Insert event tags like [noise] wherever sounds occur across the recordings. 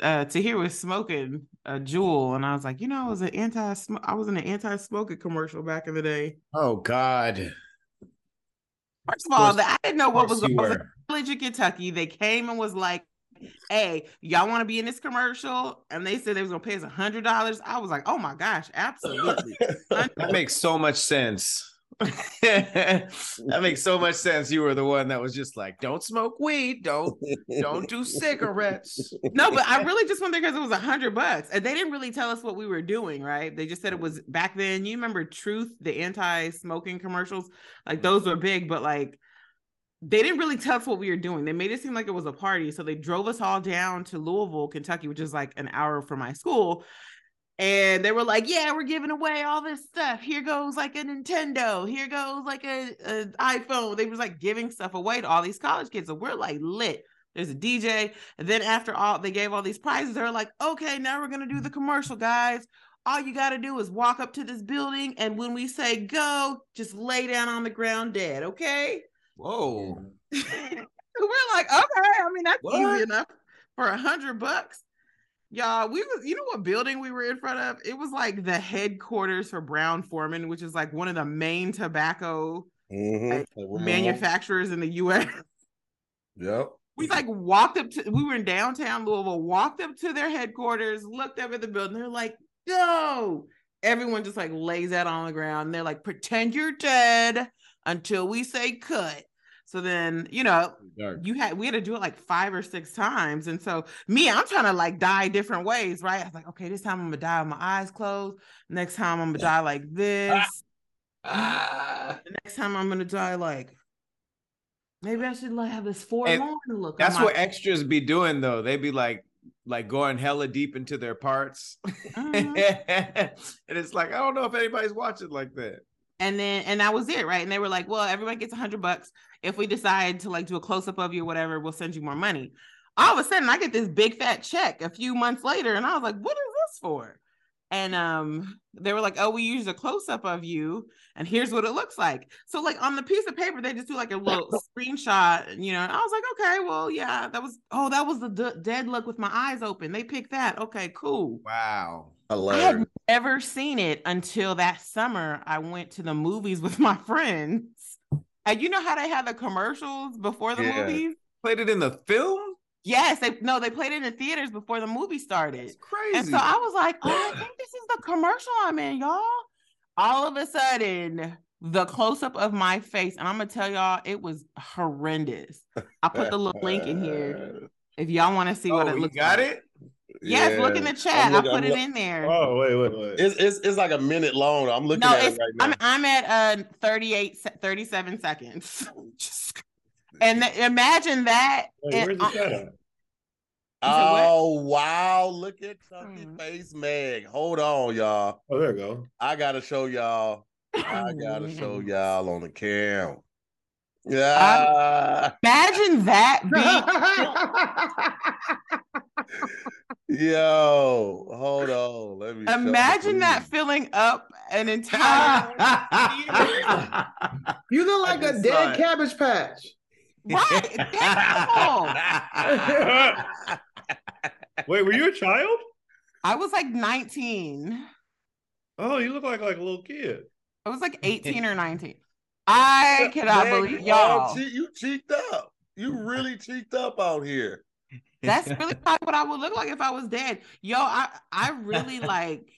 uh Tahir was smoking a Juul, and I was like, you know, I was an anti I was in an anti-smoking commercial back in the day. Oh God. First of all, I didn't know what was going on. College in Kentucky, they came and was like, "Hey, y'all want to be in this commercial?" And they said they was gonna pay us a hundred dollars. I was like, "Oh my gosh, absolutely!" [laughs] that makes so much sense. [laughs] that makes so much sense. You were the one that was just like, "Don't smoke weed, don't don't do [laughs] cigarettes." No, but I really just went there because it was a hundred bucks, and they didn't really tell us what we were doing. Right? They just said it was back then. You remember Truth, the anti-smoking commercials? Like mm-hmm. those were big, but like they didn't really tell us what we were doing. They made it seem like it was a party, so they drove us all down to Louisville, Kentucky, which is like an hour from my school and they were like, "Yeah, we're giving away all this stuff. Here goes like a Nintendo. Here goes like a, a iPhone." They was like giving stuff away to all these college kids, so we're like lit. There's a DJ, and then after all, they gave all these prizes. They're like, "Okay, now we're gonna do the commercial, guys. All you got to do is walk up to this building, and when we say go, just lay down on the ground dead, okay?" Whoa. [laughs] we're like, okay. I mean, that's what? easy enough for a hundred bucks. Y'all, we was, you know what building we were in front of? It was like the headquarters for Brown Forman, which is like one of the main tobacco mm-hmm. like, manufacturers in the US. Yep. We like walked up to we were in downtown Louisville, walked up to their headquarters, looked up at the building. They're like, go. Everyone just like lays out on the ground. And they're like, pretend you're dead until we say cut. So then, you know, you had we had to do it like five or six times. And so me, I'm trying to like die different ways, right? I was like, okay, this time I'm gonna die with my eyes closed. Next time I'm gonna die like this. Ah. The next time I'm gonna die like maybe I should like have this forlorn look. That's what extras be doing though. They be like like going hella deep into their parts. [laughs] Mm-hmm. and it's like, I don't know if anybody's watching like that and then and that was it right? And they were like well everybody gets a hundred bucks. If we decide to like do a close-up of you or whatever we'll send you more money. All of a sudden i get this big fat check a few months later and i was like what is this for? And um they were like oh we use a close-up of you and here's what it looks like. So like on the piece of paper they just do like a little [laughs] screenshot you know i was like okay well yeah that was oh that was the d- dead look with my eyes open. They picked that. Okay cool. Wow I had never seen it until that summer. I went to the movies with my friends. And you know how they had the commercials before the yeah. movies? Played it in the film? Yes, they no, they played it in theaters before the movie started. That's crazy. And so I was like, oh, I [clears throat] think this is the commercial I'm in, y'all. All of a sudden, the close up of my face, and I'm gonna tell y'all, it was horrendous. I put the little link in here [laughs] if y'all want to see oh, what it looks. Got like. it. Yes, yeah. look in the chat. Looking, I put I'm it in there. Oh, wait, wait, wait. It's, it's, it's like a minute long. I'm looking no, at it right now. I'm, I'm at uh 38, 37 seconds. [laughs] and th- imagine that. Wait, and, where's the Oh wow! Look at Chunky hmm. Face Meg. Hold on, y'all. Oh, there you go. I gotta show y'all. I [laughs] gotta show y'all on the cam. Yeah. imagine that [laughs] Yo, hold on. Let me imagine that filling up an entire. [laughs] you look like a dead cabbage patch. Right. [laughs] Wait, were you a child? I was like 19. Oh, you look like like a little kid. I was like 18 or 19. I cannot Man, believe y'all. you cheeked up. You really cheeked up out here. That's really [laughs] probably what I would look like if I was dead. Yo, I I really like.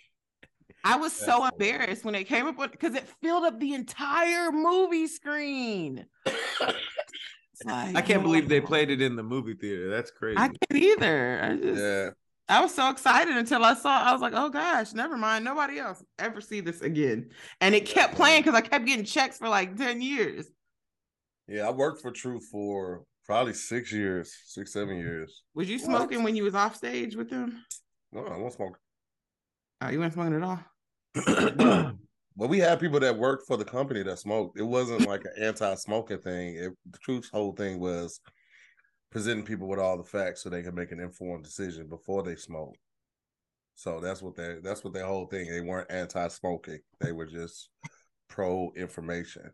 I was so embarrassed when it came up because it filled up the entire movie screen. [coughs] Like, I can't believe they oh. played it in the movie theater. That's crazy. I can't either. I just, yeah. I was so excited until I saw. I was like, "Oh gosh, never mind. Nobody else ever see this again." And it kept playing because I kept getting checks for like ten years. Yeah, I worked for Truth for Probably six years, six, seven mm. years. Was you smoking what? when you was off stage with them? No, I wasn't smoking. Oh, you weren't smoking at all? [clears throat] but we had people that worked for the company that smoked. It wasn't like an anti-smoking thing. It, the truth's whole thing was presenting people with all the facts so they can make an informed decision before they smoke. So that's what they that's what their whole thing. They weren't anti-smoking. They were just pro information.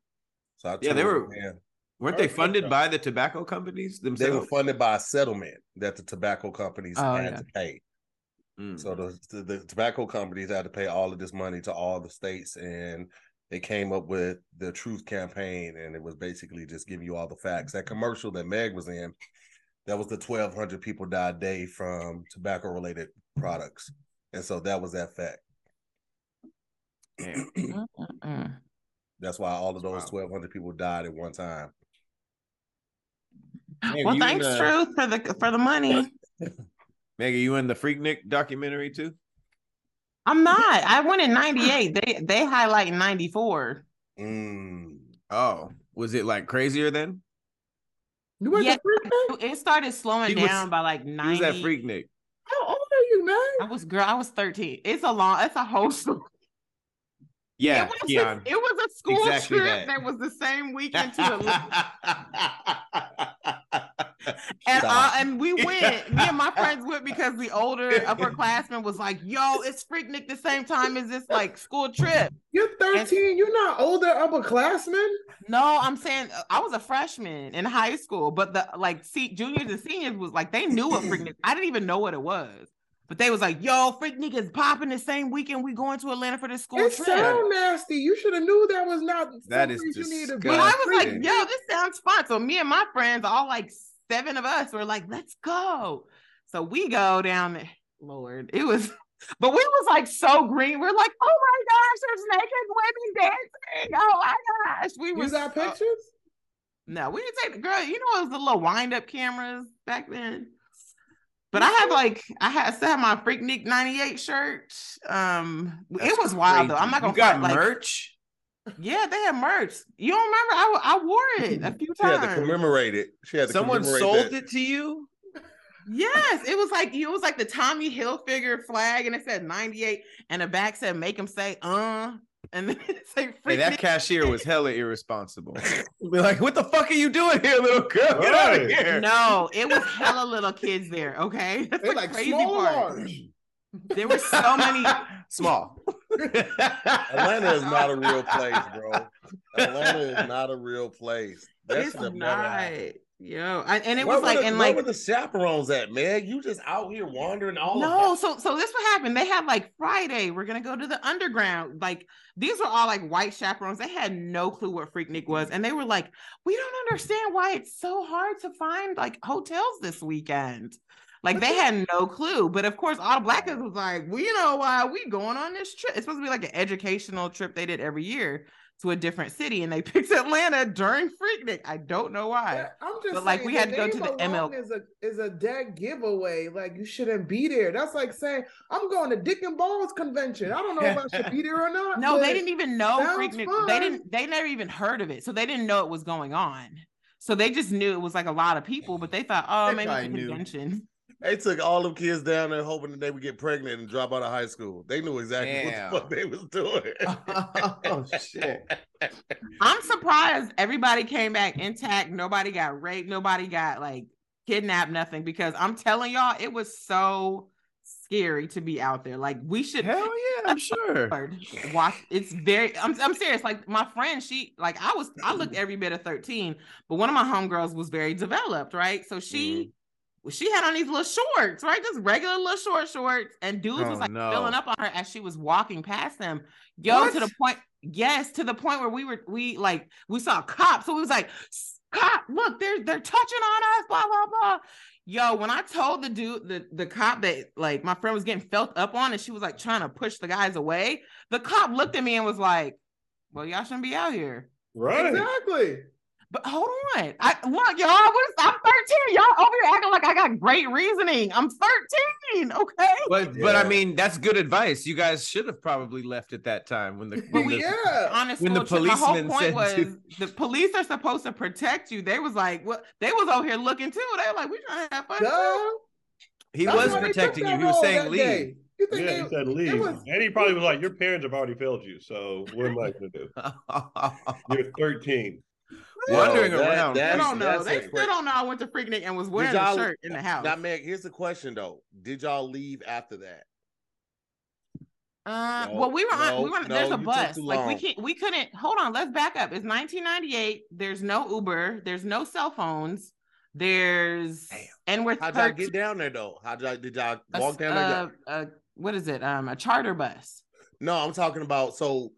So yeah, they were. Man, Weren't they funded by the tobacco companies themselves? They were funded by a settlement that the tobacco companies Oh, had yeah. to pay. Mm. So the, the the tobacco companies had to pay all of this money to all the states, and they came up with the Truth Campaign, and it was basically just giving you all the facts. That commercial that Meg was in, that was the twelve hundred people die a day from tobacco related products, and so that was that fact. Damn. [clears throat] That's why all of those Wow. twelve hundred people died at one time. Meg, Well, thanks, in the, Truth, for the for the money. [laughs] Meg, are you in the Freaknik documentary too? I'm not. I went in '98. They they highlight '94. Mm. Oh, was it like crazier then? You went Yeah. to Freaknik? It started slowing He was- down by like He was 90. at Freaknik. How old are you, man? I was girl. I was 13. It's a long. It's a whole [laughs] story. Yeah, it was, Keon. a, it was a school Exactly trip that. that. was the same weekend to the [laughs] and uh, and we [laughs] went. Me and my friends went because the older upperclassman was like, "Yo, it's Freaknik the same time as this like school trip." You're 13. You're not older upperclassmen. No, I'm saying uh, I was a freshman in high school, but the like see juniors and seniors was like they knew what Freaknik. I didn't even know what it was. But they was like, yo, Freaknik is popping the same weekend we going to Atlanta for the school It trip. sound nasty. You should have knew that was not. That is someplace you need to be. But I was like, yo, this sounds fun. So me and my friends, all like seven of us, were like, let's go. So we go down there. Lord, it was, [laughs] but we was like so green. We're like, oh my gosh, there's naked women dancing. Oh my gosh. We You was got so- pictures? No, we didn't take the girl. You know, it was the little wind up cameras back then. But I have like I have I still have my Freaknik 98 shirt. Um it That's was wild though. I'm not gonna You got front, like, merch. Yeah, they had merch. You don't remember? I, I wore it a [laughs] few times. She had to commemorate it. She had to Someone sold that. it to you. Yes, it was like it was like the Tommy Hilfiger flag, and it said 98, and the back said make him say uh, and then [laughs] it said Hey, that cashier was [laughs] hella irresponsible. Be like, what the fuck are you doing here, little girl? Get out of here. No, it was hella little kids there. Okay, [laughs] that's They the like crazy small part. There were so many. Small. Atlanta is not a real place, bro. Atlanta is not a real place. That it's should have not. Yo, and it Where was like, the, and where like, were the chaperones at, Meg? You just out here wandering all no. So, so this what happened. They had like Friday. We're gonna go to the underground. Like these were all like white chaperones. They had no clue what Freaknik was, and they were like, "We don't understand why it's so hard to find like hotels this weekend." Like they had no clue, but of course, all the black oh. kids was like, "We know why we going on this trip." It's supposed to be like an educational trip they did every year to a different city, and they [laughs] picked Atlanta during Freaknik. I don't know why. Yeah, I'm just But, like, we had to go to the ML Is a is a dead giveaway. Like you shouldn't be there. That's like saying I'm going to Dick and Balls convention. I don't know if I should be there or not. [laughs] No, they didn't even know Freaknik. fun. They didn't. They never even heard of it, so they didn't know it was going on. So they just knew it was like a lot of people, but they thought, oh, They maybe it's a convention. They took all them kids down there hoping that they would get pregnant and drop out of high school. They knew exactly Damn. what the fuck they was doing. [laughs] oh shit. I'm surprised everybody came back intact. Nobody got raped. Nobody got like kidnapped. Nothing. Because I'm telling y'all, it was so scary to be out there. Like we should Hell yeah, I'm sure. Lord, watch it's very I'm, I'm serious like my friend she like i was i looked every bit of 13 but one of my homegirls was very developed right so she mm-hmm. Well, she had on these little shorts right just regular little short shorts and dudes Oh, was like no. filling up on her as she was walking past them yo to the point yes to the point where we were we like we saw cops so we was like cop look they're they're touching on us blah blah blah Yo, when I told the dude, the, the cop that like my friend was getting felt up on and she was like trying to push the guys away, the cop looked at me and was like, Well, y'all shouldn't be out here. Right. Exactly. But hold on. I look, y'all, what is, I'm 13. Y'all over here acting like I got great reasoning. I'm 13. Okay. But but I mean that's good advice. You guys should have probably left at that time when the, But when we- the- Yeah. honest When the school trip, my whole point said was to- the police are supposed to protect you. They was like, what they was over here looking too. They were like, we trying to have fun. Duh. he That's was why they took protecting you. He was saying leave. day. You think Yeah, they, he said leave. was- and he probably was like, Your parents have already failed you, so what am I gonna do? [laughs] You're 13. Wandering Yo, that- around. They don't know. They still don't know I went to Freaknik and was wearing a shirt in the house. Now, Meg, here's the question though: Did y'all leave after that? Uh, No, well, we were on. no, we were. no, there's a bus. Like we can't. We couldn't. Hold on. Let's back up. It's 1998. There's no Uber. There's no cell phones. There's Damn. and we're How'd y'all get down there though? How did y'all did y'all a walk s- down there? uh, uh, what is it? Um, a charter bus. No, I'm talking about so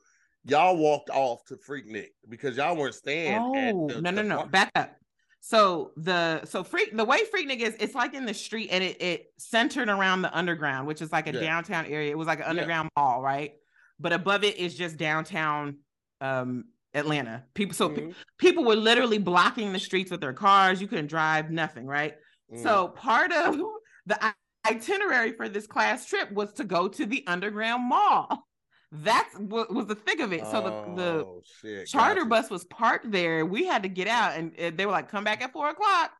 y'all walked off to Freaknik because y'all weren't staying. at Oh the- no no no! park. Back up. So the so freak the way Freaknik is, it's like in the street and it it centered around the underground, which is like a Yeah. downtown area. It was like an Yeah. underground mall, right? But above it is just downtown um Atlanta. People so pe- Mhm, people were literally blocking the streets with their cars. You couldn't drive, nothing, right? mhm. So part of [laughs] the itinerary for this class trip was to go to the underground mall. That's what was the thick of it. So the the Oh, shit, charter gotcha. bus was parked there. We had to get out, and they were like, "Come back at four o'clock."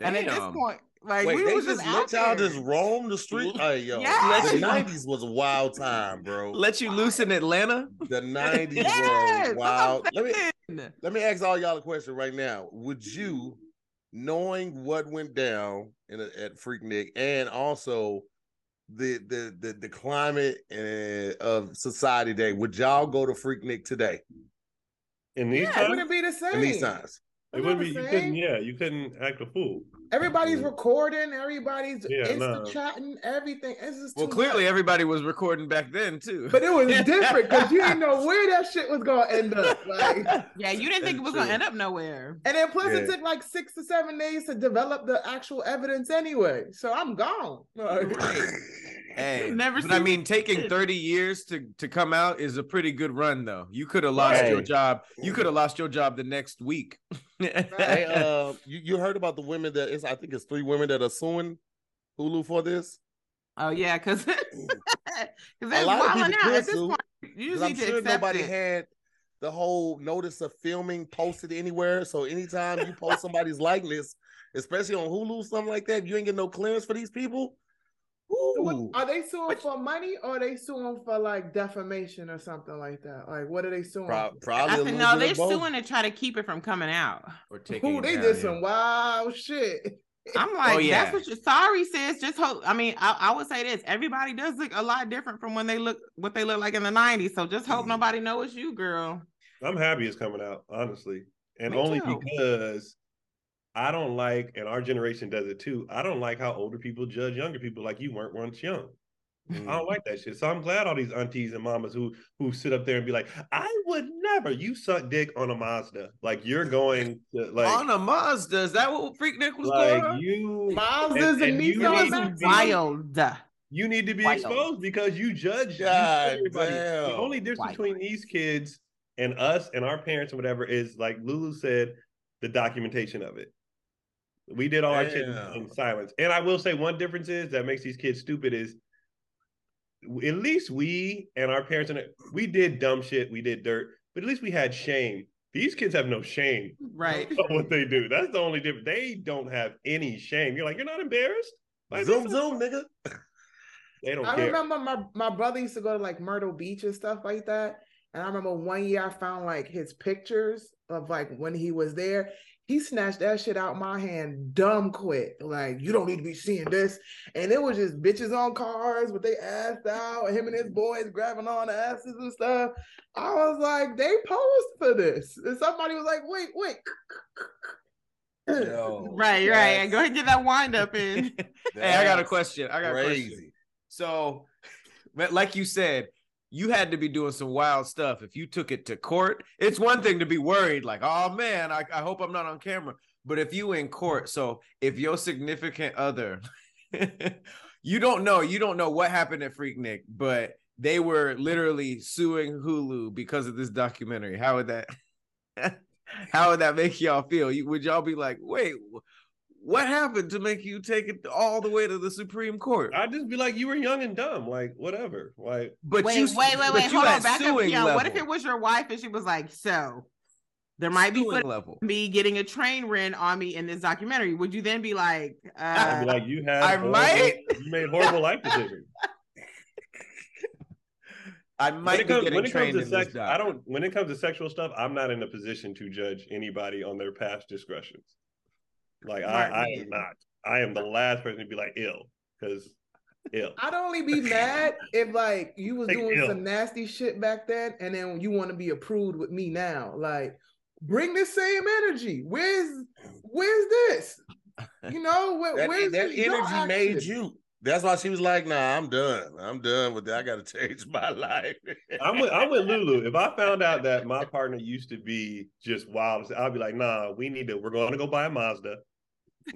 And at this point, like Wait, we they was just just let y'all just roam the street. Hey, yo, Yes. the '90s was a wild time, bro. Let you loose in Atlanta? The '90s Yes, were wild. Let me let me ask all y'all a question right now. Would you, knowing what went down in a, at Freaknik, and also the the the, the climate uh, of society today, would y'all go to Freaknik today In these Yeah, It times, wouldn't be the same. in these times? it wouldn't be. You couldn't. Yeah, you couldn't act a fool. Everybody's Mm. recording. Everybody's Yeah, insta no. chatting. Everything. It's just Well, clearly much. everybody was recording back then too. But it was [laughs] different because you didn't know where that shit was gonna end up. Like, [laughs] Yeah, you didn't think it That's was gonna end up nowhere. and then plus it took like six to seven days to develop the actual evidence anyway. So I'm gone. Like, [laughs] Hey, Never but I seen mean, taking 30 years to to come out is a pretty good run, though. You could have lost your job. You could have lost your job the next week. Hey, uh, you, you heard about the women that is? I think it's three women that are suing Hulu for this. Oh yeah, because because [laughs] they're lot of wilding people out at this point. You just I'm to sure accept nobody it. had the whole notice of filming posted anywhere. So anytime you post somebody's likeness, especially on Hulu, something like that, you ain't get no clearance for these people. What- Ooh. are they suing for money or are they suing for like defamation or something like that? Like, what are they suing? Pro- for? probably I a no, bit they're of both. suing to try to keep it from coming out. or taking Ooh, they down, did some wild shit. I'm [laughs] like, Oh, yeah. that's what your sorry says. Just hope. I mean, I, I would say this: everybody does look a lot different from when they look what they look like in the '90s. So just Mm. hope nobody knows you, girl. I'm happy it's coming out, honestly, and Me only too. because I don't like, and our generation does it too. I don't like how older people judge younger people like you weren't once young. Mm. I don't like that shit. So I'm glad all these aunties and mamas who who sit up there and be like, I would never. You suck dick on a Mazda. Like you're going to like on a Mazda. Is that what Freaknik was going like on? you. Mazdas and, and you Nissan need to be- Wild. You need to be Wild. exposed because you judge, you God judge everybody. The only difference Wild. between these kids and us and our parents and whatever is like Lulu said, the documentation of it. We did all our shit in, in silence. And I will say one difference is that makes these kids stupid is at least we and our parents and we did dumb shit, we did dirt, but at least we had shame. These kids have no shame Right. [laughs] what they do. That's the only difference. They don't have any shame. You're like, you're not embarrassed. Like, Zoom, zoom, nigga. [laughs] They don't I care. remember my, my brother used to go to like Myrtle Beach and stuff like that. And I remember one year I found like his pictures of like when he was there. He snatched that shit out my hand dumb quick. Like, you don't need to be seeing this. And it was just bitches on cars with they ass out, him and his boys grabbing on the asses and stuff. I was like, they posed for this. And somebody was like, wait, wait. Yo, [laughs] Right. Right. Go ahead and get that wind up in. [laughs] hey, I got a question. I got a question. crazy. So, but [laughs] like you said, you had to be doing some wild stuff. If you took it to court, it's one thing to be worried, like, oh man, I, I hope I'm not on camera. But if you in court, so if your significant other, [laughs] you don't know, you don't know what happened at Freaknik, but they were literally suing Hulu because of this documentary. How would that? [laughs] How would that make y'all feel? Would y'all be like, wait, what happened to make you take it all the way to the Supreme Court? I'd just be like, you were young and dumb, like whatever. Like But wait, you, wait, wait, wait. Hold on. Back up. suing Yeah. What if it was your wife and she was like, so there might be Suing footage level? me getting a train ran on me in this documentary? Would you then be like, I'd uh, be like, you had I horrible- might. you made horrible life [laughs] decisions. I When might it, be comes, getting when it comes to sex. I don't. When it comes to sexual stuff, I'm not in a position to judge anybody on their past discretions. Like I, I Right. am not. I am the last person to be like ill because ill. [laughs] I'd only be mad if like you was Take doing ill. some nasty shit back then, and then you want to be approved with me now. Like, bring the same energy. Where's where's this? You know, where, That, where's that your energy made you. That's why she was like, "Nah, I'm done. I'm done with that. I got to [laughs] change my life." I'm with I'm with Lulu. If I found out that my partner used to be just wild, I'll be like, nah, we need to. We're going to go buy a Mazda,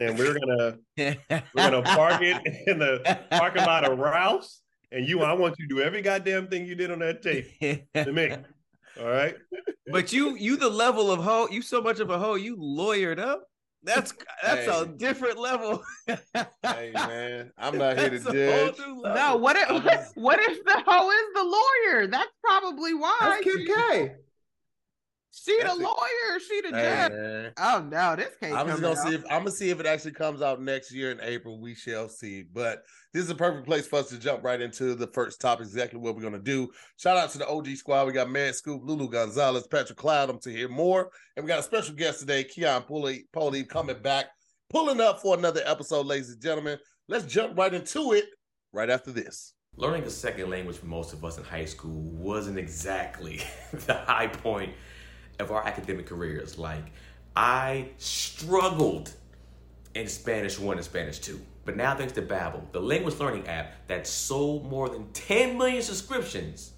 and we're gonna [laughs] we're gonna park it in the parking lot of Ralph's. And you, I want you to do every goddamn thing you did on that tape to me. All right. [laughs] but you you the level of hoe you so much of a hoe you lawyered up that's that's a different level hey man, I'm [laughs] not here to That's a whole judge. No, what if I'm what if the hoe is the lawyer? That's probably why. That's Kim K. She the it. lawyer. She the judge. man. Oh no, this case. I'm just gonna out. see if I'm gonna see if it actually comes out next year in April. We shall see. But this is a perfect place for us to jump right into the first topic. Exactly what we're gonna do. Shout out to the OG squad. We got Mad Scoop, Lulu Gonzalez, Patrick Cloud. I'm Tahir Moore, and we got a special guest today, Keon Polee, Polee coming back, pulling up for another episode, ladies and gentlemen. Let's jump right into it. Right after this. Learning a second language for most of us in high school wasn't exactly [laughs] the high point of our academic careers. Like, I struggled in Spanish 1 and Spanish 2. But now, thanks to Babbel, the language learning app that sold more than 10 million subscriptions,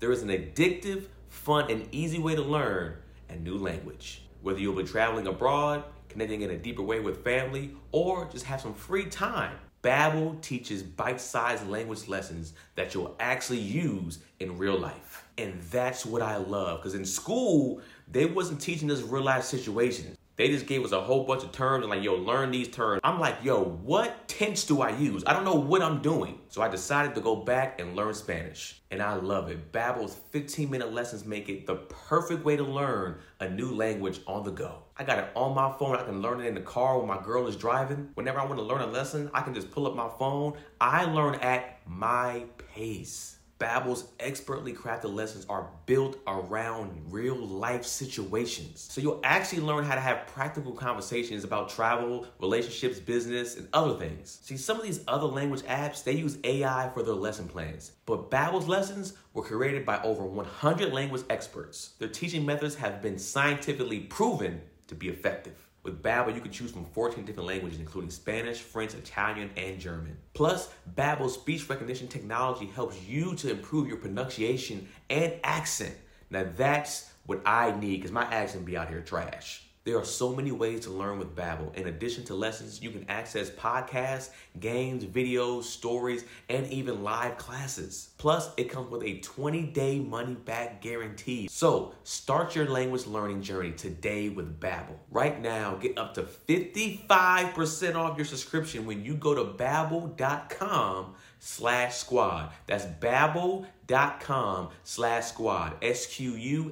there is an addictive, fun, and easy way to learn a new language. Whether you'll be traveling abroad, connecting in a deeper way with family, or just have some free time, Babbel teaches bite-sized language lessons that you'll actually use in real life. And that's what I love because in school, they wasn't teaching us real life situations. They just gave us a whole bunch of terms and like, yo, learn these terms. I'm like, yo, what tense do I use? I don't know what I'm doing. So I decided to go back and learn Spanish. And I love it. Babbel's 15-minute lessons make it the perfect way to learn a new language on the go. I got it on my phone. I can learn it in the car when my girl is driving. Whenever I want to learn a lesson, I can just pull up my phone. I learn at my pace. Babbel's expertly crafted lessons are built around real life situations. So you'll actually learn how to have practical conversations about travel, relationships, business, and other things. See, some of these other language apps, they use AI for their lesson plans. But Babbel's lessons were created by over 100 language experts. Their teaching methods have been scientifically proven to be effective. With Babbel, you can choose from 14 different languages, including Spanish, French, Italian, and German. Plus, Babbel's speech recognition technology helps you to improve your pronunciation and accent. Now that's what I need, because my accent be out here trash. There are so many ways to learn with Babbel. In addition to lessons, you can access podcasts, games, videos, stories, and even live classes. Plus, it comes with a 20-day money-back guarantee. So, start your language learning journey today with Babbel. Right now, get up to 55% off your subscription when you go to babbel.com slash squad. That's babbel.com slash squad. S-Q-U-A-D-D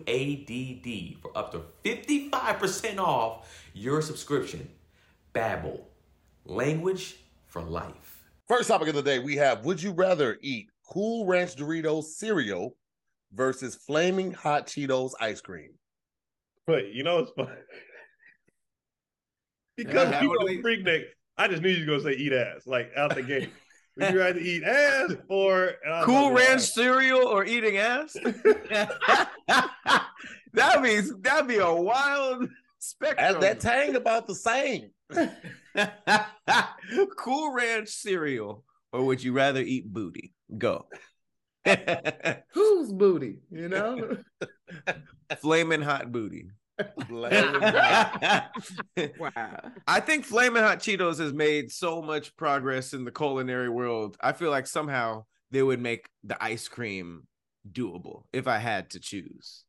for up to 55% off your subscription. Babbel. Language for life. First topic of the day, we have Would you rather eat Cool Ranch Doritos cereal versus Flaming Hot Cheetos ice cream? Wait, you know it's fun. because Yeah, you what do know Freaknik, I just knew you were gonna say eat ass, like out the gate. Would you rather eat ass [laughs] or and cool like, ranch cereal or eating ass [laughs] [laughs] that means that'd be a wild spectrum That, that tang about the same. cool ranch cereal or would you rather eat booty go Whose booty? You know? flaming hot booty Flaming hot. [laughs] Wow. I think Flamin' Hot Cheetos has made so much progress in the culinary world. I feel like somehow they would make the ice cream doable if I had to choose.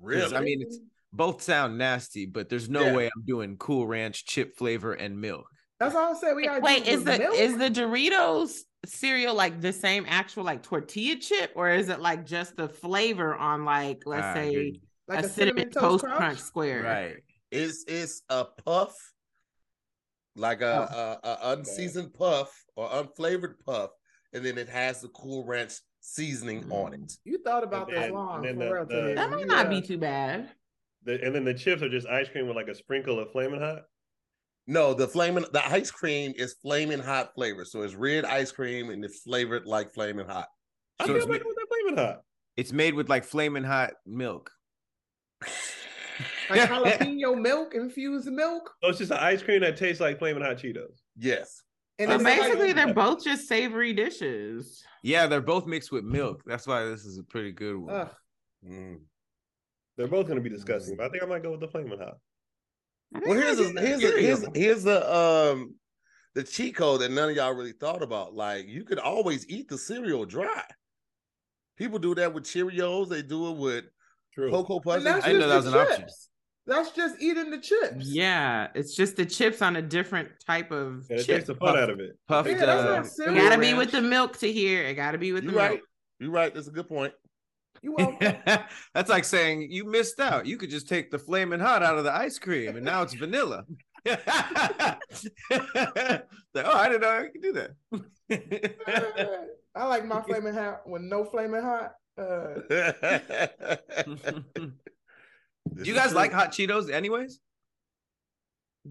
Really? I mean, it's both sound nasty, but there's no Yeah. way I'm doing Cool Ranch chip flavor and milk. That's all I said. We got Wait, is the is the Doritos cereal like the same actual like tortilla chip, or is it like just the flavor on like let's Ah, say you're- like a, cinnamon toast crunch, square? right. It's it's a puff, like a, oh. a, a unseasoned puff or unflavored puff, and then it has the Cool Ranch seasoning on mm. it. You thought about And this then- long and for then real the- today. That might You, not be too bad. The, and then the chips are just ice cream with like a sprinkle of flaming hot. No, the flaming the ice cream is flaming hot flavor. So it's red ice cream and it's flavored like flaming hot. I So feel it's like with that flaming hot. It's made with like flaming hot milk. [laughs] Like jalapeno milk, infused milk. So it's just an ice cream that tastes like flaming hot Cheetos. Yes. And So it's like- basically, they're both just savory dishes. Yeah, they're both mixed with milk. That's why this is a pretty good one. Ugh. Mm. They're both going to be disgusting, but I think I might go with the flaming hot. Well, here's did a, here's a, here's cereal. here's the um the cheat code that none of y'all really thought about. Like you could always eat the cereal dry. People do that with Cheerios. They do it with True. Cocoa Puffs. that's I didn't know just that was an option. That's just eating the chips. Yeah, it's just the chips on a different type of Yeah, it chip. takes the fun out of it. Puffed. Yeah, that's uh, not cereal. It gotta be with the milk to hear. It gotta be with You the right. milk. You right. That's a good point. You welcome. [laughs] That's like saying you missed out. You could just take the flaming hot out of the ice cream, and now it's vanilla. [laughs] like, oh, I didn't know I could do that. [laughs] I like my flaming hot with no flaming hot. Do you guys like hot Cheetos, anyways?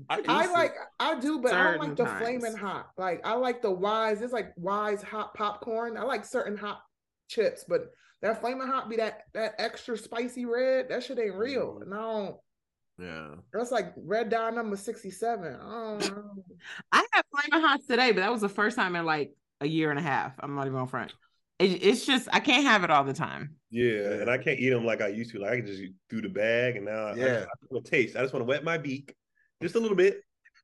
I, I like I do, but I don't like the Certain flaming hot. Like I like the Wise. It's like Wise hot popcorn. I like certain hot chips, but that flaming hot be that that extra spicy red. That shit ain't real. Mm-hmm. And I don't. Yeah. That's like red dye number sixty seven. I don't. I had flaming hot today, but that was the first time in like a year and a half. I'm not even on front. It, it's just I can't have it all the time. Yeah, and I can't eat them like I used to. Like I can just do the bag, and now I, Yeah. I, just want to taste. I just want to wet my beak just a little bit,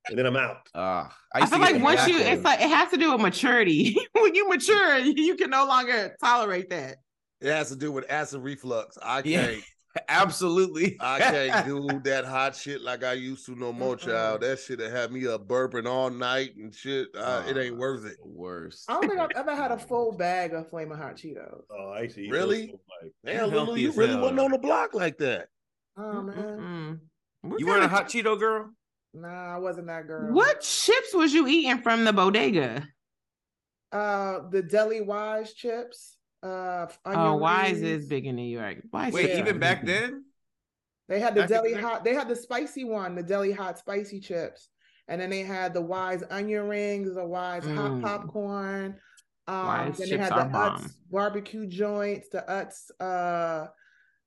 and then I'm out. Uh, I, used to feel like the once you, it's like it has to do with maturity. [laughs] when you mature, you can no longer tolerate that. It has to do with acid reflux. I can't. [laughs] absolutely. I can't do that hot shit like I used to no more, child. That shit have had me up burping all night and shit. Uh, it ain't Uh, worth it. Worse. I don't think I've ever had a [laughs] full bag of flaming hot Cheetos. Oh, I used to eat Really? those like, Damn, Lulu, you really hell. wasn't on the block like that. Oh man. You weren't a hot Cheeto girl? nah, I wasn't that girl. What chips was you eating from the bodega? Uh, the Deli Wise chips. Uh, Oh, onion Wise rings. is big in New York. Wise Wait, Yeah. even back then? They had the Back deli hot. They had the spicy one, the deli hot spicy chips, and then they had the Wise onion rings, the Wise Mm. hot popcorn. Um, Wise then they had the bomb. Utz barbecue joints, the Utz uh,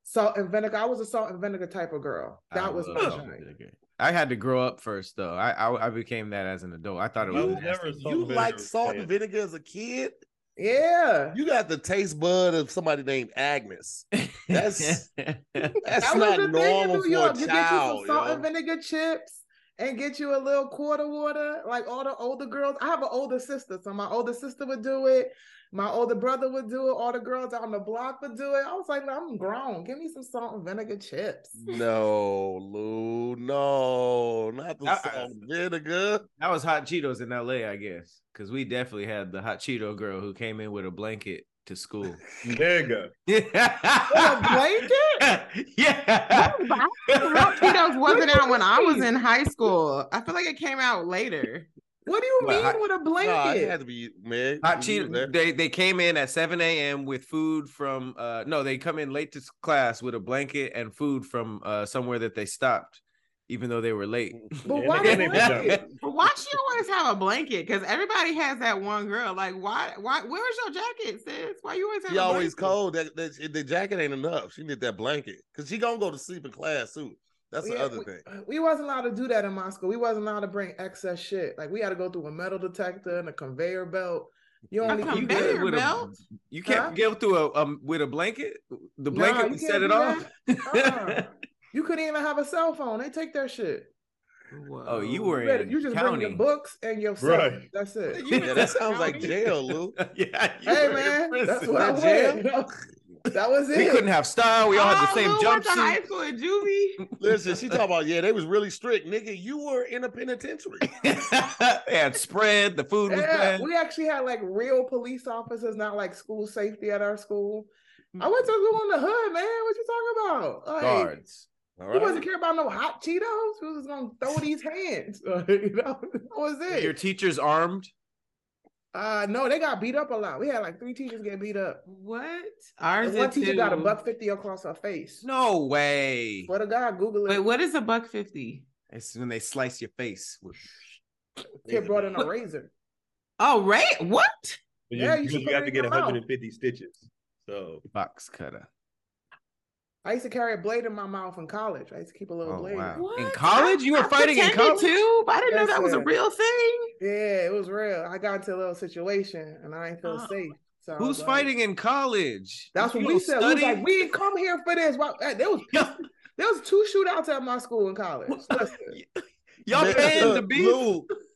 salt and vinegar. I was a salt and vinegar type of girl. I That was my joint. I had to grow up first, though. I I, I became that as an adult. I thought it I was was nasty. never a salt You and like salt and vinegar as a kid? Yeah, You got the taste bud of somebody named Agnes. That's- [laughs] That's that was not the thing in normal New for York. a You child. get you some salt yo. and vinegar chips. And get you a little quarter water, like all the older girls. I have an older sister, so my older sister would do it. My older brother would do it. All the girls on the block would do it. I was like, I'm grown. Give me some salt and vinegar chips. No, Lou, no, not the I- salt and vinegar. That was hot Cheetos in LA, I guess, because we definitely had the hot Cheeto girl who came in with a blanket to school. Nigga. a blanket? yeah. [laughs] [laughs] Hot Cheetos wasn't out when I was in high school. I feel like it came out later. What do you What, mean hot- with a No, blanket? it had to be Meg. Hot you was there. Cheeto. They they came in at 7 a.m. with food from uh no, they come in late to class with a blanket and food from uh somewhere that they stopped, even though they were late. but why they- they? But why she always have a blanket? Because everybody has that one girl. Like, why? Why? Where's your jacket, sis? Why you always have? She a always blanket? cold. That, that the jacket ain't enough. She need that blanket because she gonna go to sleep in class too. That's the Yeah, other we, thing. we wasn't allowed to do that in my school. We wasn't allowed to bring excess shit. Like we had to go through a metal detector and a conveyor belt. You A only conveyor you get it could- a- belt? You can't Huh? go through a um with a blanket. The Nah, blanket you would set it do off. [laughs] [laughs] You couldn't even have a cell phone. They take their shit. Oh, you were You, better- in you just bring your county. books and your cell. Right. That's it. Yeah, that sounds like jail, Lou. [laughs] yeah. you Hey were in man, that's prison. what I Not jail? [laughs] That was it. We couldn't have style. We all had the Oh, same Lou went to high jumpsuit. school at juvie. [laughs] Listen, she talking about yeah, they was really strict, nigga. You were in a penitentiary. they had spread. The food was Yeah, bad. we actually had like real police officers, not like school safety at our school. I hmm. went to school in the hood, man. What you talking about? Like, Guards. All We wasn't care about no hot Cheetos. We was gonna throw these hands. [laughs] you know, [laughs] that was it. Your teachers armed. uh no, they got beat up a lot. We had like three teachers get beat up. What? Ours one did teacher got a buck fifty across her face. No way. What to God, Google it. Wait, what is a buck fifty? It's when they slice your face. with- [laughs] Kid brought in a razor. Oh, right. What? You, Yeah, you because you have to get 150 stitches. So box cutter. I used to carry a blade in my mouth in college. I used to keep a little Oh, blade. wow. In college? You were I fighting in college? too, I didn't know Yes, that was a real thing. Yeah, it was real. I got into a little situation and I didn't feel Oh. safe. So Who's like- fighting in college? That's what You we don't said. We like, we didn't come here for this. Why- uh, There was [laughs] there was two shootouts at my school in college. [laughs] Listen, Y'all Man, paying to be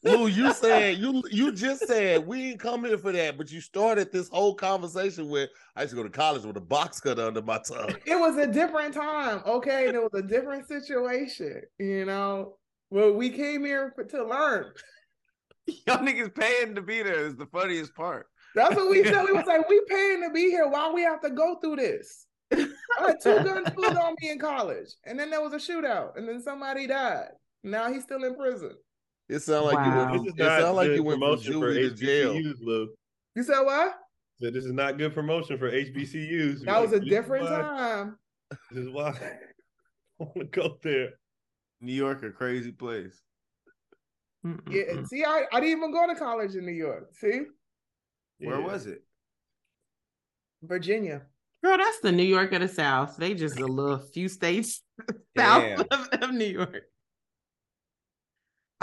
Lou, Lou, you said you you just said we ain't come here for that, but you started this whole conversation with I used to go to college with a box cutter under my tongue. it was a different time, okay? And it was a different situation, you know. Well, we came here for, to learn. y'all niggas paying to be there is the funniest part. That's what we [laughs] said. We was like, we paying to be here. Why we have to go through this? I had two guns pulled on me in college, and then there was a shootout, and then somebody died. Now he's still in prison. It sounded like Wow. you this went. is It not like good you went from promotion for juvie to jail. HBCUs, Lou. You said what? So this is not good promotion for HBCUs. That was a different why- time. This is why [laughs] I want to go there. New York, a crazy place. Yeah, see, I, I didn't even go to college in New York. See, Where Yeah. was it? Virginia. Girl, that's the New York of the South. They just a little few states [laughs] south of, of New York.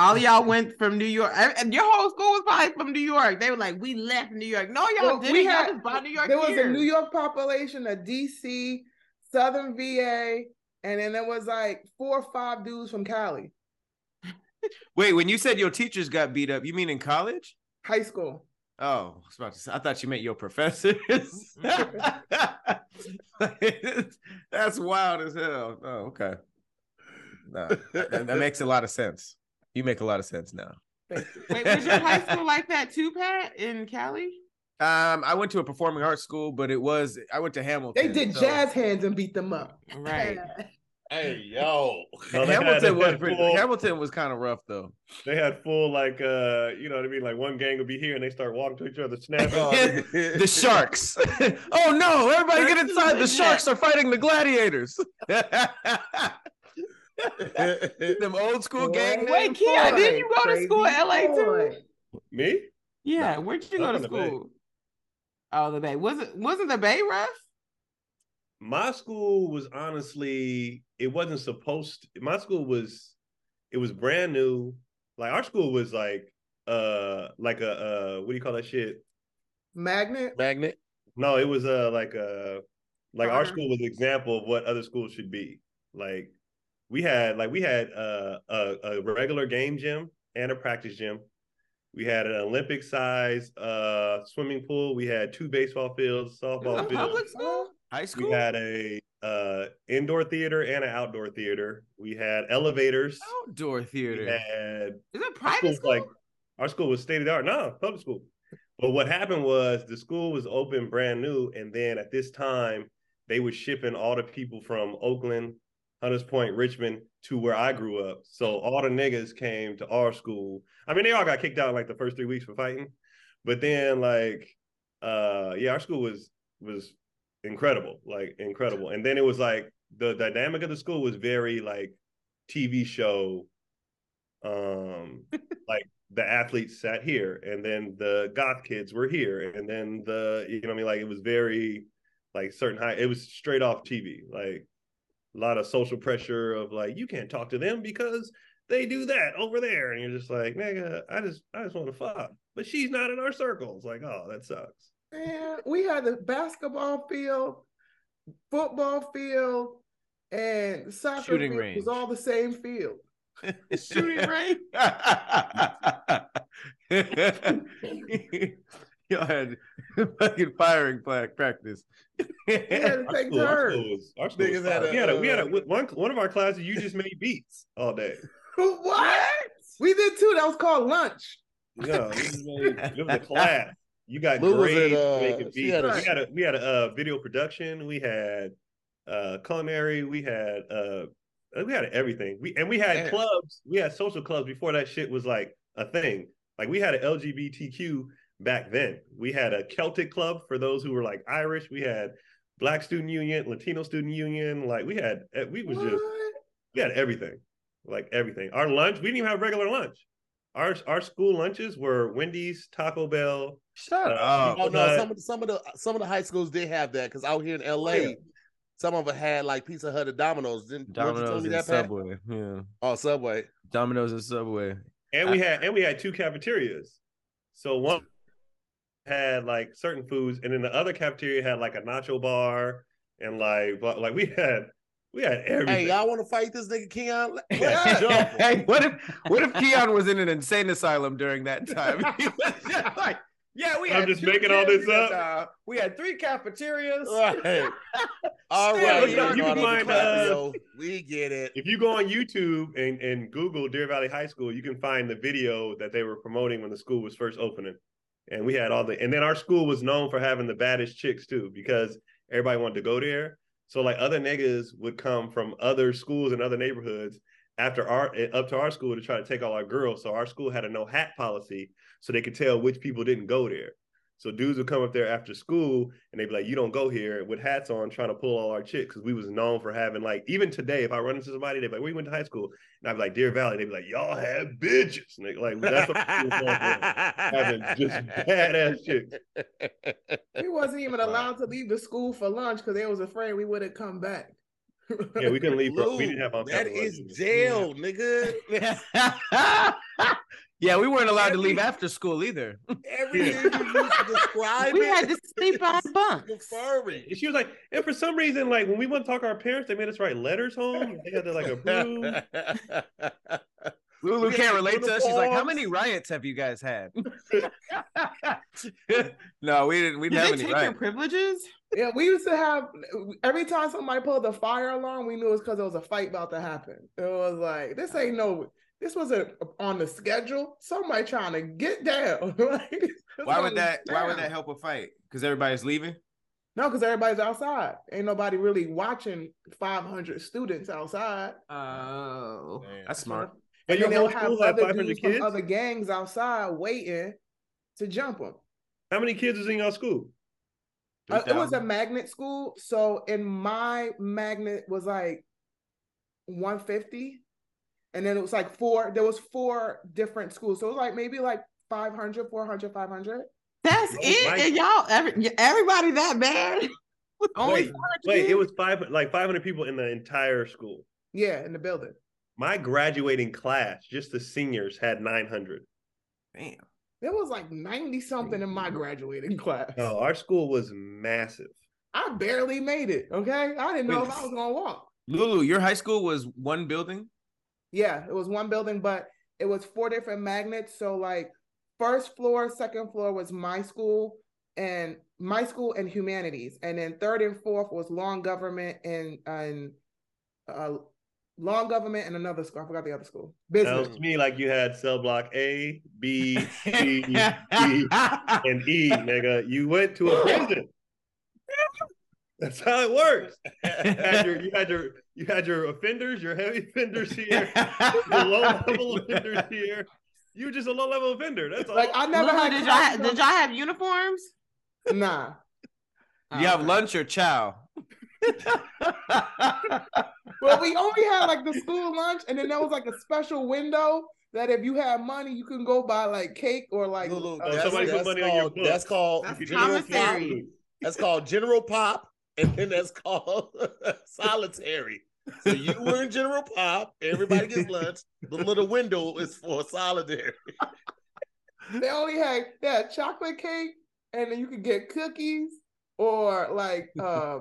All y'all went from New York, and and your whole school was probably from New York. They were like, "We left New York." No, y'all Well, didn't. we y'all had- just brought New York There was a New York population, a DC, Southern VA, and then there was like four or five dudes from Cali, [laughs] Wait, when you said your teachers got beat up, you mean in college? high school. Oh, I was about to say, I thought you meant your professors. [laughs] [laughs] That's wild as hell. Oh, okay. No, that, that makes a lot of sense. You make a lot of sense now. Wait, was your high school like that too, Pat, in Cali? Um, I went to a performing arts school, but it was I went to Hamilton. They did so- jazz hands and beat them up. Right. [laughs] Hey yo, [laughs] No, they had- Hamilton was pretty, full- Hamilton was kind of rough though. They had full like uh, you know what I mean? Like one gang would be here and they start walking to each other, snapping. [laughs] The sharks. oh no! Everybody get inside. The sharks are fighting the gladiators. Them old school gang Boy, Wait, names. Kia, didn't you go to school in LA too? boy. Me? Yeah, where'd you go to in the Bay. school? Oh, the Bay. Was it wasn't the Bay rough? My school was honestly, it wasn't supposed to, my school was it was brand new. Like our school was like uh like a uh what do you call that shit? Magnet. magnet. No, it was uh like a like our school was an example of what other schools should be. Like we had like we had uh, a a regular game gym and a practice gym. We had an Olympic size uh swimming pool. We had two baseball fields, softball a fields. public school? High school. We had a uh indoor theater and an outdoor theater. We had elevators. Outdoor We theater. had Is it private school? like our school was state of the art. No, public school. But what happened was the school was open brand new, and then at this time they were shipping all the people from Oakland, Hunters Point, Richmond to where I grew up. So all the niggas came to our school. I mean, they all got kicked out in like the first three weeks for fighting, but then like, uh, yeah, our school was was incredible, like incredible. And then it was like the dynamic of the school was very like TV show um [laughs] like the athletes sat here and then the goth kids were here and then the you know what I mean like it was very like certain high it was straight off TV like a lot of social pressure of like you can't talk to them because they do that over there and you're just like nigga I just I just want to fuck but she's not in our circles like oh that sucks Man, we had the basketball field, football field, and soccer Shooting field range. was all the same field. [laughs] Shooting range. [laughs] [laughs] Y'all had fucking firing pla- practice. We had to take school, our turns. school was, our school Niggas was had fire. a, we had a we had a uh, one one of our classes you just made beats all day [laughs] what? We did too. That was called lunch. No, it was, a- it was a class. You got Lou was grades at, uh, making beats. had a- we had a we had a uh, video production. We had uh culinary. We had uh we had everything. We and we had Damn. clubs. We had social clubs before that shit was like a thing. Like we had an LGBTQ back then. We had a Celtic club for those who were like Irish. We had Black Student Union, Latino Student Union. Like we had we was just we had everything. like everything. Our lunch, we didn't even have regular lunch. Our our school lunches were Wendy's, Taco Bell. Shut Uh, up. Oh no, some of the some of the some of the high schools did have that because out here in LA, Yeah. some of them had like Pizza Hut or Domino's. Didn't weren't you telling Domino's me and that, Pat? Subway. Yeah. Oh, Subway. Domino's and Subway. And we had and we had two cafeterias. So one had like certain foods, and then the other cafeteria had like a nacho bar and like but, like we had we had everything. Hey, y'all want to fight this nigga Keon? Yeah. [laughs] [laughs] hey, what if what if Keon was in an insane asylum during that time? [laughs] He was just like, yeah, we I'm had just making all this up. uh, we had three cafeterias. Right. All Still, right, you know, you can find, DiCaprio, we get it. if you go on YouTube and, and Google Deer Valley High School, you can find the video that they were promoting when the school was first opening. And we had all the, and then our school was known for having the baddest chicks too, because everybody wanted to go there. So like other niggas would come from other schools and other neighborhoods after our eh, up to our school to try to take all our girls. So our school had a no hat policy, so they could tell which people didn't go there. So dudes would come up there after school and they'd be like, "You don't go here," with hats on, trying to pull all our chicks because we was known for having like even today, if I run into somebody, they'd be like, "Where you went to high school?" And I'd be like, "Deer Valley." They'd be like, "Y'all have bitches." And they- like that's what we was having just badass chicks. We wasn't even allowed to leave the school for lunch because they was afraid we wouldn't come back. Yeah, we couldn't leave. For, we didn't have on that is jail, nigga. [laughs] [laughs] yeah, we weren't allowed to leave after school either. Everything you used to describe We it, had to sleep on bunks. referring. And she was like, and for some reason, like when we went to talk to our parents, they made us write letters home. They had to like approve. [laughs] Lulu We can't relate to us. She's like, "How many riots have you guys had?" [laughs] [laughs] no, we didn't. We Did didn't have they any take your privileges? Yeah, we used to have every time somebody pulled the fire alarm, we knew it was because there was a fight about to happen. It was like this ain't no, this wasn't on the schedule. Somebody trying to get down. [laughs] Like, Why would going that? Why would that help a fight? Because everybody's leaving. No, because everybody's outside. Ain't nobody really watching 500 students outside. Oh. That's smart. [laughs] And And then they'll have other dudes kids. from other gangs outside waiting to jump them. How many kids is in your school? Uh, it was a magnet school, so in my magnet was like 150, and then it was like four. There was four different schools, so it was like maybe like 500, 400, 500. That's Oh, it? my- And y'all, every, everybody that bad? [laughs] With Only Wait, Wait, it was five like 500 people in the entire school. Yeah, in the building. My graduating class, just the seniors, had 900. Damn. There was like 90 something in my graduating class. No, our school was massive. I barely made it. Okay, I didn't know if I was gonna walk. Lulu, your high school was one building. Yeah, it was one building, but it was four different magnets. So like first floor, second floor was my school and my school and humanities. And then third and fourth was long government and and uh long government and another school. I forgot the other school. Business. Sounds to me like you had cell block A, B, C, D, and E, nigga. You went to a prison. That's how it works. [laughs] You had your, you had your, you had your offenders, your heavy [laughs] offenders here, your [laughs] low level offenders here. You were just a low level offender. That's all. Like I never Lulu, had did y'all, ha- classes did y'all have uniforms? Nah. [laughs] you have Okay. lunch or chow? Well, we only had like the school lunch, and then there was like a special window that if you had money, you can go buy like cake or like. Lulu, uh, that's, somebody put that's money on your called, book. that's called That's General commissary. Pop. That's called General Pop, and then that's called [laughs] Solitary. So you were in General Pop. Everybody gets lunch. The little window is for Solitary. they only had they had chocolate cake, and then you could get cookies or like [laughs] uh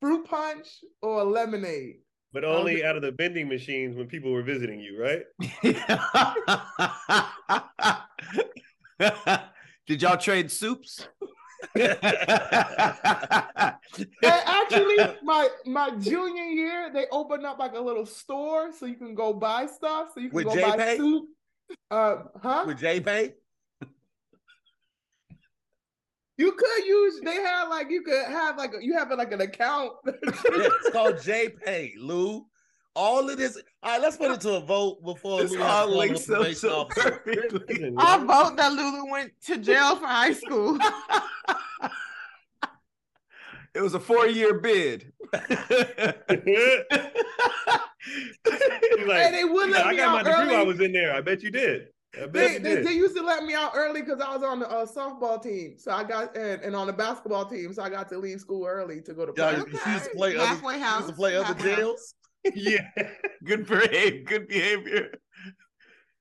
fruit punch or lemonade. but only out of the vending machines when people were visiting you, right? [laughs] Did y'all trade soups? [laughs] And actually, my my junior year, they opened up like a little store so you can go buy stuff. So you can With go buy JPay? soup. Uh, huh? With J Pay. You could use. They had like you could have like you have like an account. it's called JPay, Pay, Lou. All of this. All right, let's put it to a vote before This Lou all has to call links the up so perfectly. I vote that Lulu went to jail for high school. [laughs] It was a four-year bid. [laughs] Like, Hey, they would she's let like, I me got my out degree while I was in there. I bet you did. They, they, they used to let me out early because I was on the uh, softball team. So I got and, and on the basketball team. So I got to leave school early to go to Yeah, practice. she used to play other, Halfway she house. used to play other halfway house. jails. yeah. good behavior. Good behavior.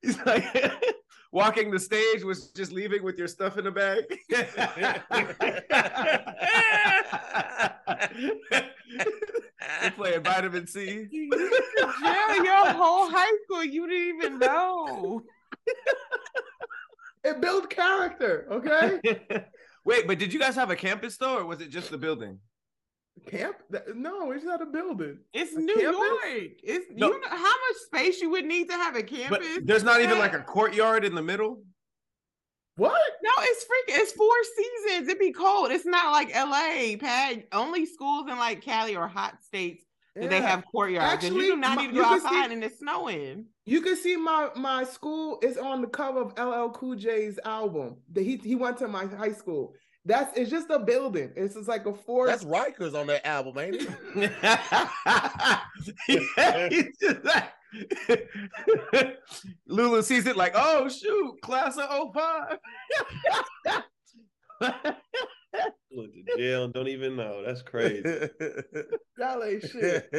He's like [laughs] walking the stage was just leaving with your stuff in a bag. They're playing vitamin C. You went to jail your whole high school. You didn't even know. [laughs] It builds character, okay? [laughs] Wait, but did you guys have a campus though, or was it just the building? Camp? No, it's not a building. It's A New campus? York. It's No. you know how much space you would need to have a But campus. there's not even like a courtyard in the middle. What? No, it's freaking. It's four seasons. It'd be cold. It's not like LA. Pat. Only schools in like Cali or hot states do they have courtyards. and Actually, you do not my- need to go can see- outside and it's snowing. You can see my my school is on the cover of LL Cool J's album. That he he went to my high school. That's it's just a building. It's just like a four. That's Rikers on that album, ain't it? yeah, he's [laughs] just [laughs] like Lulu sees it like, oh shoot, class of 05. [laughs] Went to jail don't even know. That's crazy. y'all ain't shit.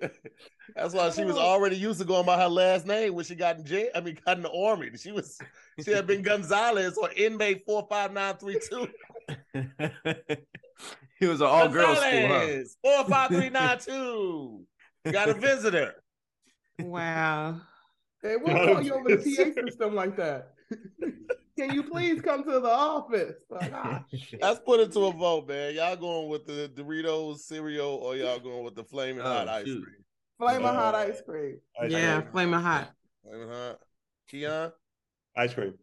[laughs] That's why she was oh. already used to going by her last name when she got in jail. I mean, got in the army. She was she had been Gonzalez or inmate four five nine three two. [laughs] he was an all girls school, huh? Four five three nine two. Got a visitor. Wow. Hey, we'll call you over the PA system like that. [laughs] Can you please come to the office? Like, ah, [laughs] Let's put it to a vote, man. Y'all going with the Doritos cereal or y'all going with the flaming Oh, hot ice shoot. cream? flaming hot ice cream. Ice yeah, cream. flaming hot. Flaming hot. Keon? Ice cream.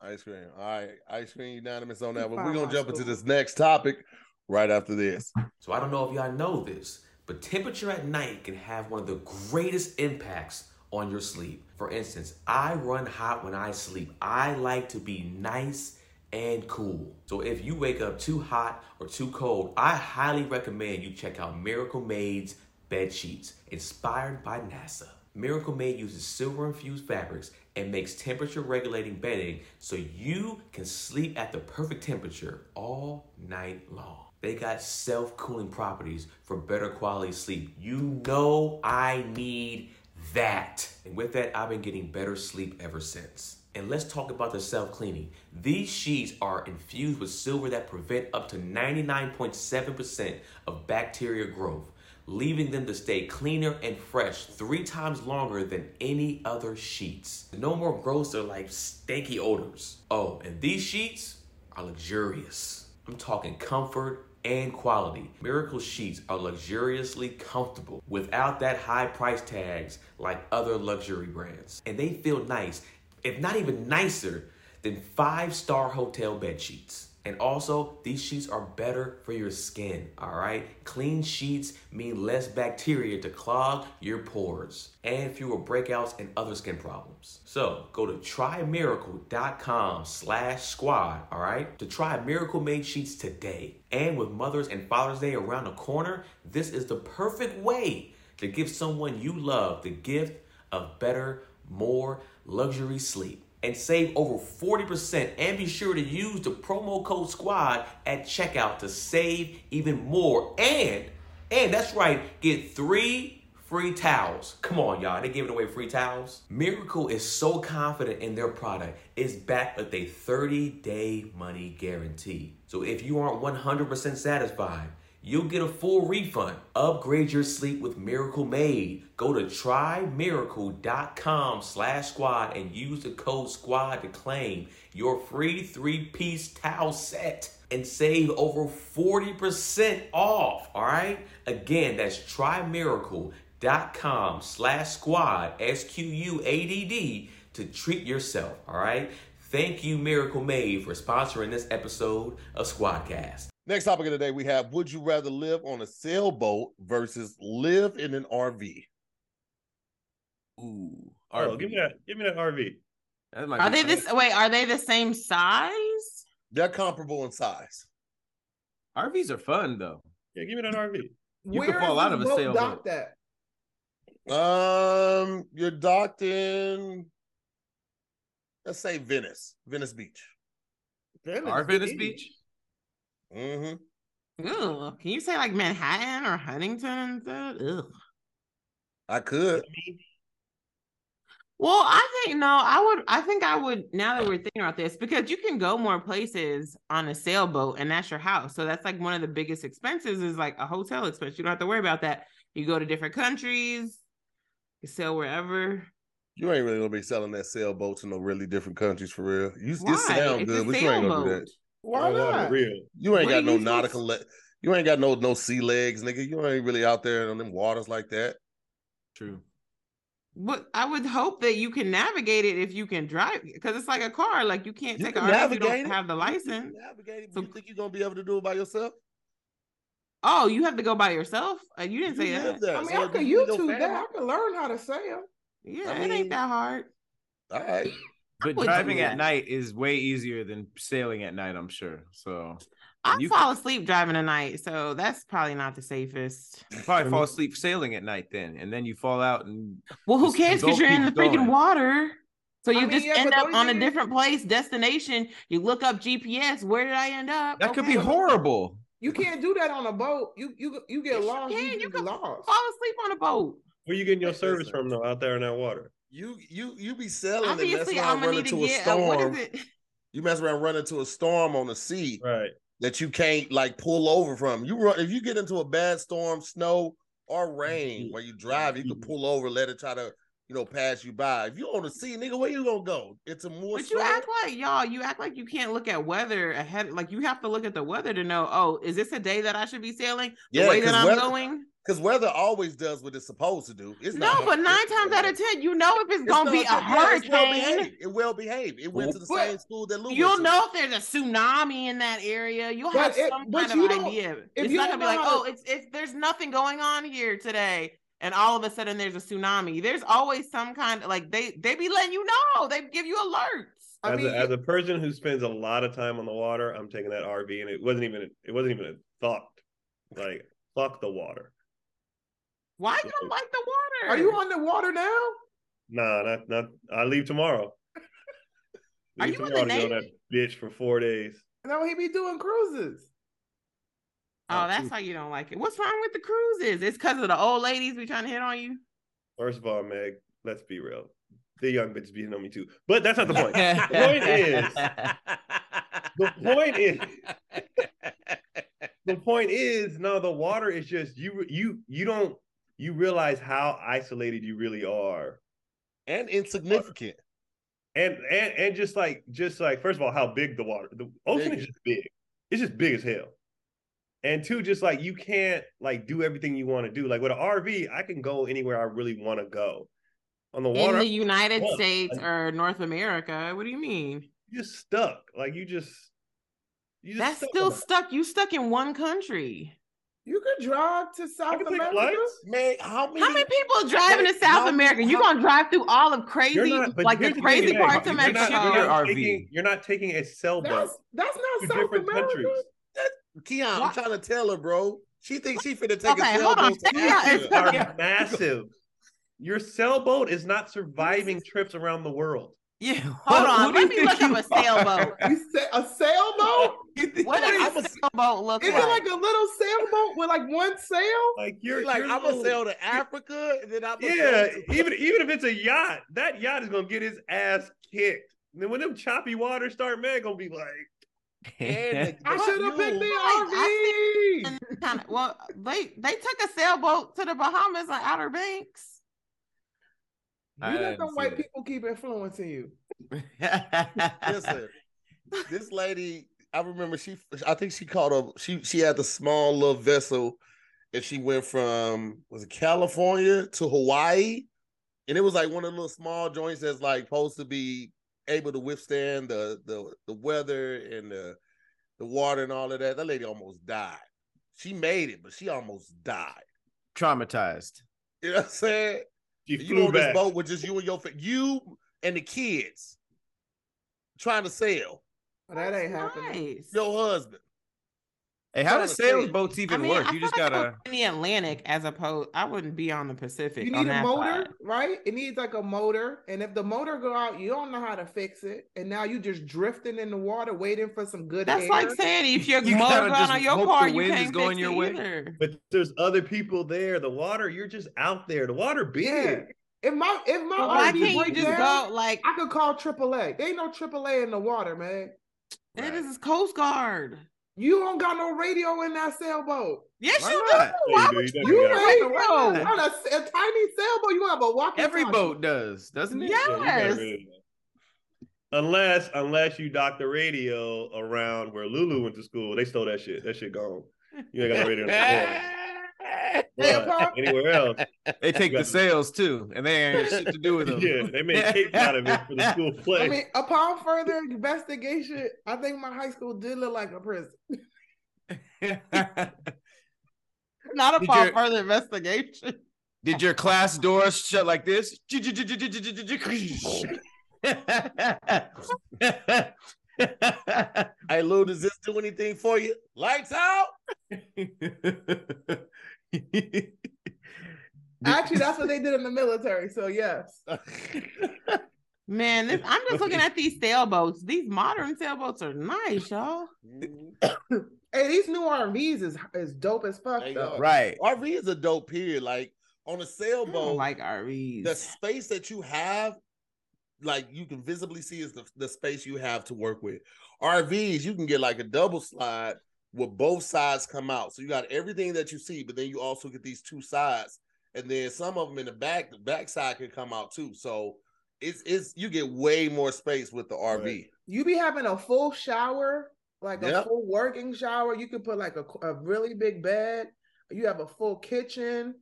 Ice cream. All right. Ice cream unanimous on that one. Fine, We're gonna jump into this next topic right after this. So I don't know if y'all know this, but temperature at night can have one of the greatest impacts on your sleep. For instance, I run hot when I sleep. I like to be nice and cool. So if you wake up too hot or too cold, I highly recommend you check out Miracle Made's bed sheets, inspired by NASA. Miracle Made uses silver infused fabrics and makes temperature regulating bedding so you can sleep at the perfect temperature all night long. They got self cooling properties for better quality sleep. You know I need that. And with that, I've been getting better sleep ever since. And let's talk about the self cleaning. These sheets are infused with silver that prevent up to 99.7% of bacteria growth, leaving them to stay cleaner and fresh three times longer than any other sheets. No more gross or like stanky odors. Oh, and these sheets are luxurious. I'm talking comfort and quality. Miracle sheets are luxuriously comfortable without that high price tags like other luxury brands. And they feel nice, if not even nicer than five star hotel bed sheets. And also, these sheets are better for your skin, all right? Clean sheets mean less bacteria to clog your pores and fewer breakouts and other skin problems. So, go to trymiracle.com slash squad, all right? To try Miracle Made sheets today. And with Mother's and Father's Day around the corner, this is the perfect way to give someone you love the gift of better, more luxury sleep and save over 40% and be sure to use the promo code squad at checkout to save even more. And and that's right get three free towels. Come on y'all they giving away free towels. Miracle is so confident in their product it's backed with a 30 day money guarantee. So if you aren't 100% satisfied You'll get a full refund. Upgrade your sleep with Miracle Made. Go to trymiracle.com slash squad and use the code squad to claim your free three-piece towel set and save over 40% off. All right? Again, that's trymiracle.com slash squad, S-Q-U-A-D-D, to treat yourself. All right? Thank you, Miracle Made, for sponsoring this episode of SquADD Cast. Next topic of the day, we have Would you rather live on a sailboat versus live in an RV? Ooh. Oh, give me that. Give me that RV. That might Are they this? Wait, are they the same size? They're comparable in size. RVs are fun though. Yeah, give me that RV. You Where could fall out of a sailboat. docked at? Um, you're docked in. Let's say Venice, Venice Beach. Venice Our Venice Beach. Mm-hmm. Ugh. Can you say like Manhattan or Huntington instead? Ugh. I could. Well, I think no, I would I think I would now that we're thinking about this, because you can go more places on a sailboat and that's your house. So that's like one of the biggest expenses is like a hotel expense. You don't have to worry about that. You go to different countries, you sail wherever. You ain't really gonna be selling that sailboat to no really different countries for real. You Why? it sound It's good, but you ain't gonna do that. Why not? Real. You ain't What got no nautical. Le- you ain't got no no sea legs, nigga. You ain't really out there on them waters like that. True. But I would hope that you can navigate it if you can drive because it's like a car. Like you can't You take can a RV if you don't it. have the You license. Navigate it. So- you think you're gonna be able to do it by yourself? Oh, you have to go by yourself? Uh, you didn't say You that. I mean, so I if can you with your YouTube that. I can learn how to sail. Yeah, I it mean- ain't that hard. All right. But driving at night is way easier than sailing at night, I'm sure. So I You fall asleep driving at night, so that's probably not the safest. you probably fall asleep sailing at night then, and then you fall out and Well, who cares? Because you're in the freaking going. water. So I you mean, just yeah, end up on a different place, destination. You look up GPS. Where did I end up? that could be horrible. You can't do that on a boat. You you you get Yes, you lost. can. You, You can lost. Fall asleep on a boat. Where you getting your service from though? Out there in that water. You you you be selling and mess Obviously, around, I'm gonna run need into a get. Uh, storm. is it? You mess around, run into a storm on the sea Right. that you can't like pull over from. You run if you get into a bad storm, snow or rain Mm-hmm. where you drive, you can pull over, let it try to you know pass you by. If you on the sea, nigga, where you gonna go? It's a more. But you act like y'all. You act like you can't look at weather ahead. Like you have to look at the weather to know. Oh, is this a day that I should be sailing? The Yeah, way that 'cause I'm weather- going. Because weather always does what it's supposed to do. It's No, but nine times out of ten, you know if it's it's gonna be a not- yeah, well hurricane. It will behave. It went to the But same school that Lou You'll went to. know if there's a tsunami in that area. You'll But have it- some but kind you of don't- idea. if It's you not gonna be like, how oh, it's it's there's nothing going on here today, and all of a sudden there's a tsunami. There's always some kind of like they they be letting you know. They give you alerts. I as, mean, a, as a person who spends a lot of time on the water, I'm taking that RV, and it wasn't even it wasn't even a thought. Like fuck the water. Why you don't like the water? are you on the water now? Nah, not not. I leave tomorrow. [laughs] Are Leave you in the to go that bitch for four days. No, he be doing cruises. Oh, that's true. why you don't like it. What's wrong with the cruises? It's because of the old ladies be trying to hit on you. First of all, Meg, let's be real. The young bitches beating on me too, but that's not the point. [laughs] the point is, the point is, [laughs] the point is, no, the water is just you. You you don't you realize how isolated you really are, and insignificant. and and and just like just like first of all, how big the water, the ocean Big. is just big. It's just big as hell. And two, just like you can't like do everything you want to do. Like with an RV, I can go anywhere I really want to go. On the water, in the United Yeah. States or North America. What do you mean? you're just stuck. Like you just you just That's stuck still stuck. You stuck in one country. You could drive to South America. flights. Man, how many? How many people driving to South how- America? You how- gonna drive through all of crazy, not- like the crazy Meg, parts of you're not- Mexico? You're not, RV. taking, you're not taking a sailboat That's that's to not South different America. countries. Keon, I'm trying to tell her, bro. She thinks she finna take Okay, a hold on. sailboat to Yeah, it's- Africa. Are massive. Your sailboat is not surviving trips around the world. Yeah, Hold who on, do you let me look up you a sailboat. You say a sailboat? [laughs] What does I'm a a- sailboat look Is like? it like a little sailboat with like one sail? Like you're like you're I'm gonna sail to Africa, and then I'm Yeah, even even if it's a yacht, that yacht is gonna get his ass kicked. And then when them choppy waters start, man, gonna be like, And [laughs] I should have picked the RV. And kinda- well, they they took a sailboat to the Bahamas on Outer Banks. I You let didn't them white that. people keep influencing you. [laughs] Listen, this lady, I remember she. I think she called up. She she had the small little vessel, and she went from was it California to Hawaii, and it was like one of the little small joints that's like supposed to be able to withstand the the the weather and the the water and all of that. That lady almost died. She made it, but she almost died. Traumatized. You know what I'm saying? she You flew on this boat with just you and your you and the kids trying to sail. But that ain't happening. Nice. Your husband. Hey, how Trying does to say- sailboats I even mean, work? I You just like gotta. in the Atlantic as opposed. I wouldn't be on the Pacific. You on need a that motor, side. right? It needs like a motor, and if the motor go out, you don't know how to fix it, and now you just drifting in the water, waiting for some good That's air. like saying if your You motor gotta going on your hope car, the you wind is can't going fix your it way. either. But there's other people there. The water, you're just out there. The water big. Yeah. If my if my But why can't you just down, go like I could call AAA. There ain't no AAA in the water, man. It is Coast Guard? You don't got no radio in that sailboat. Yes, Why you not? do. Yeah, Why you would do. you You You got have ain't a radio? on a, s- a tiny sailboat. You have a walkie. Every boat does, doesn't it? Yeah. Yeah, Yes. rid of that. Unless unless you dock the radio around where Lulu went to school, they stole that shit. That shit gone. You ain't got no radio [laughs] in the floor. Yeah, But Pop. anywhere else, They take the sales too, and they ain't shit to do with them. yeah, they made capes out of it for the school play. I mean, upon further investigation, I think my high school did look like a prison. Not upon your- further investigation. Did your class doors shut like this? Hey Lou, does this do anything for you? Lights out. [laughs] Actually, that's what they did in the military. So yes, [laughs] Man, this, I'm just looking at these sailboats. These modern sailboats are nice, y'all. [coughs] hey, these new RVs is is dope as fuck They though. are. right. RV is a dope period. Like on a I don't sailboat, like RVs. the space that you have, like you can visibly see is the, the space you have to work with. RVs, you can get like a double slide with both sides come out. So you got everything that you see, but then you also get these two sides. And then some of them in the back, the back side can come out too. So it's it's you get way more space with the RV. Right. You be having a full shower, like a full working shower. You could put like a, a really big bed. You have a full kitchen.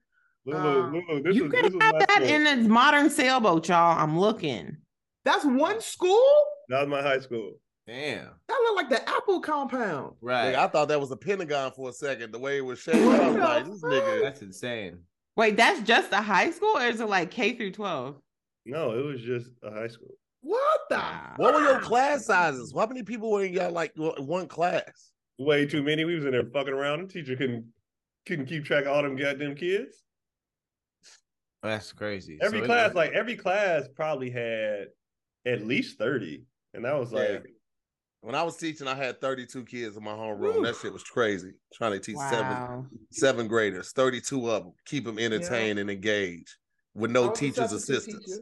Lulu, um, Lulu, this you was, could this have my that school. in a modern sailboat, y'all. I'm looking. That's one school. That was my high school. Damn. That looked like the Apple compound. Right. Like, I thought that was a Pentagon for a second. The way it was shaped, I was like, this nigga. That's insane. Wait, that's just a high school, or is it like K through 12? No, it was just a high school. What the? What were your class sizes? How many people were in y'all like one class? Way too many. We was in there fucking around. The teacher couldn't couldn't keep track of all them goddamn kids. Oh, that's crazy. Every So class, like every class, probably had at least thirty, and that was like Yeah. When I was teaching, I had 32 kids in my homeroom. That shit was crazy. Trying to teach seven Wow. seven graders, 32 of them, keep them entertained and engaged with no teachers' substitute assistants, teacher.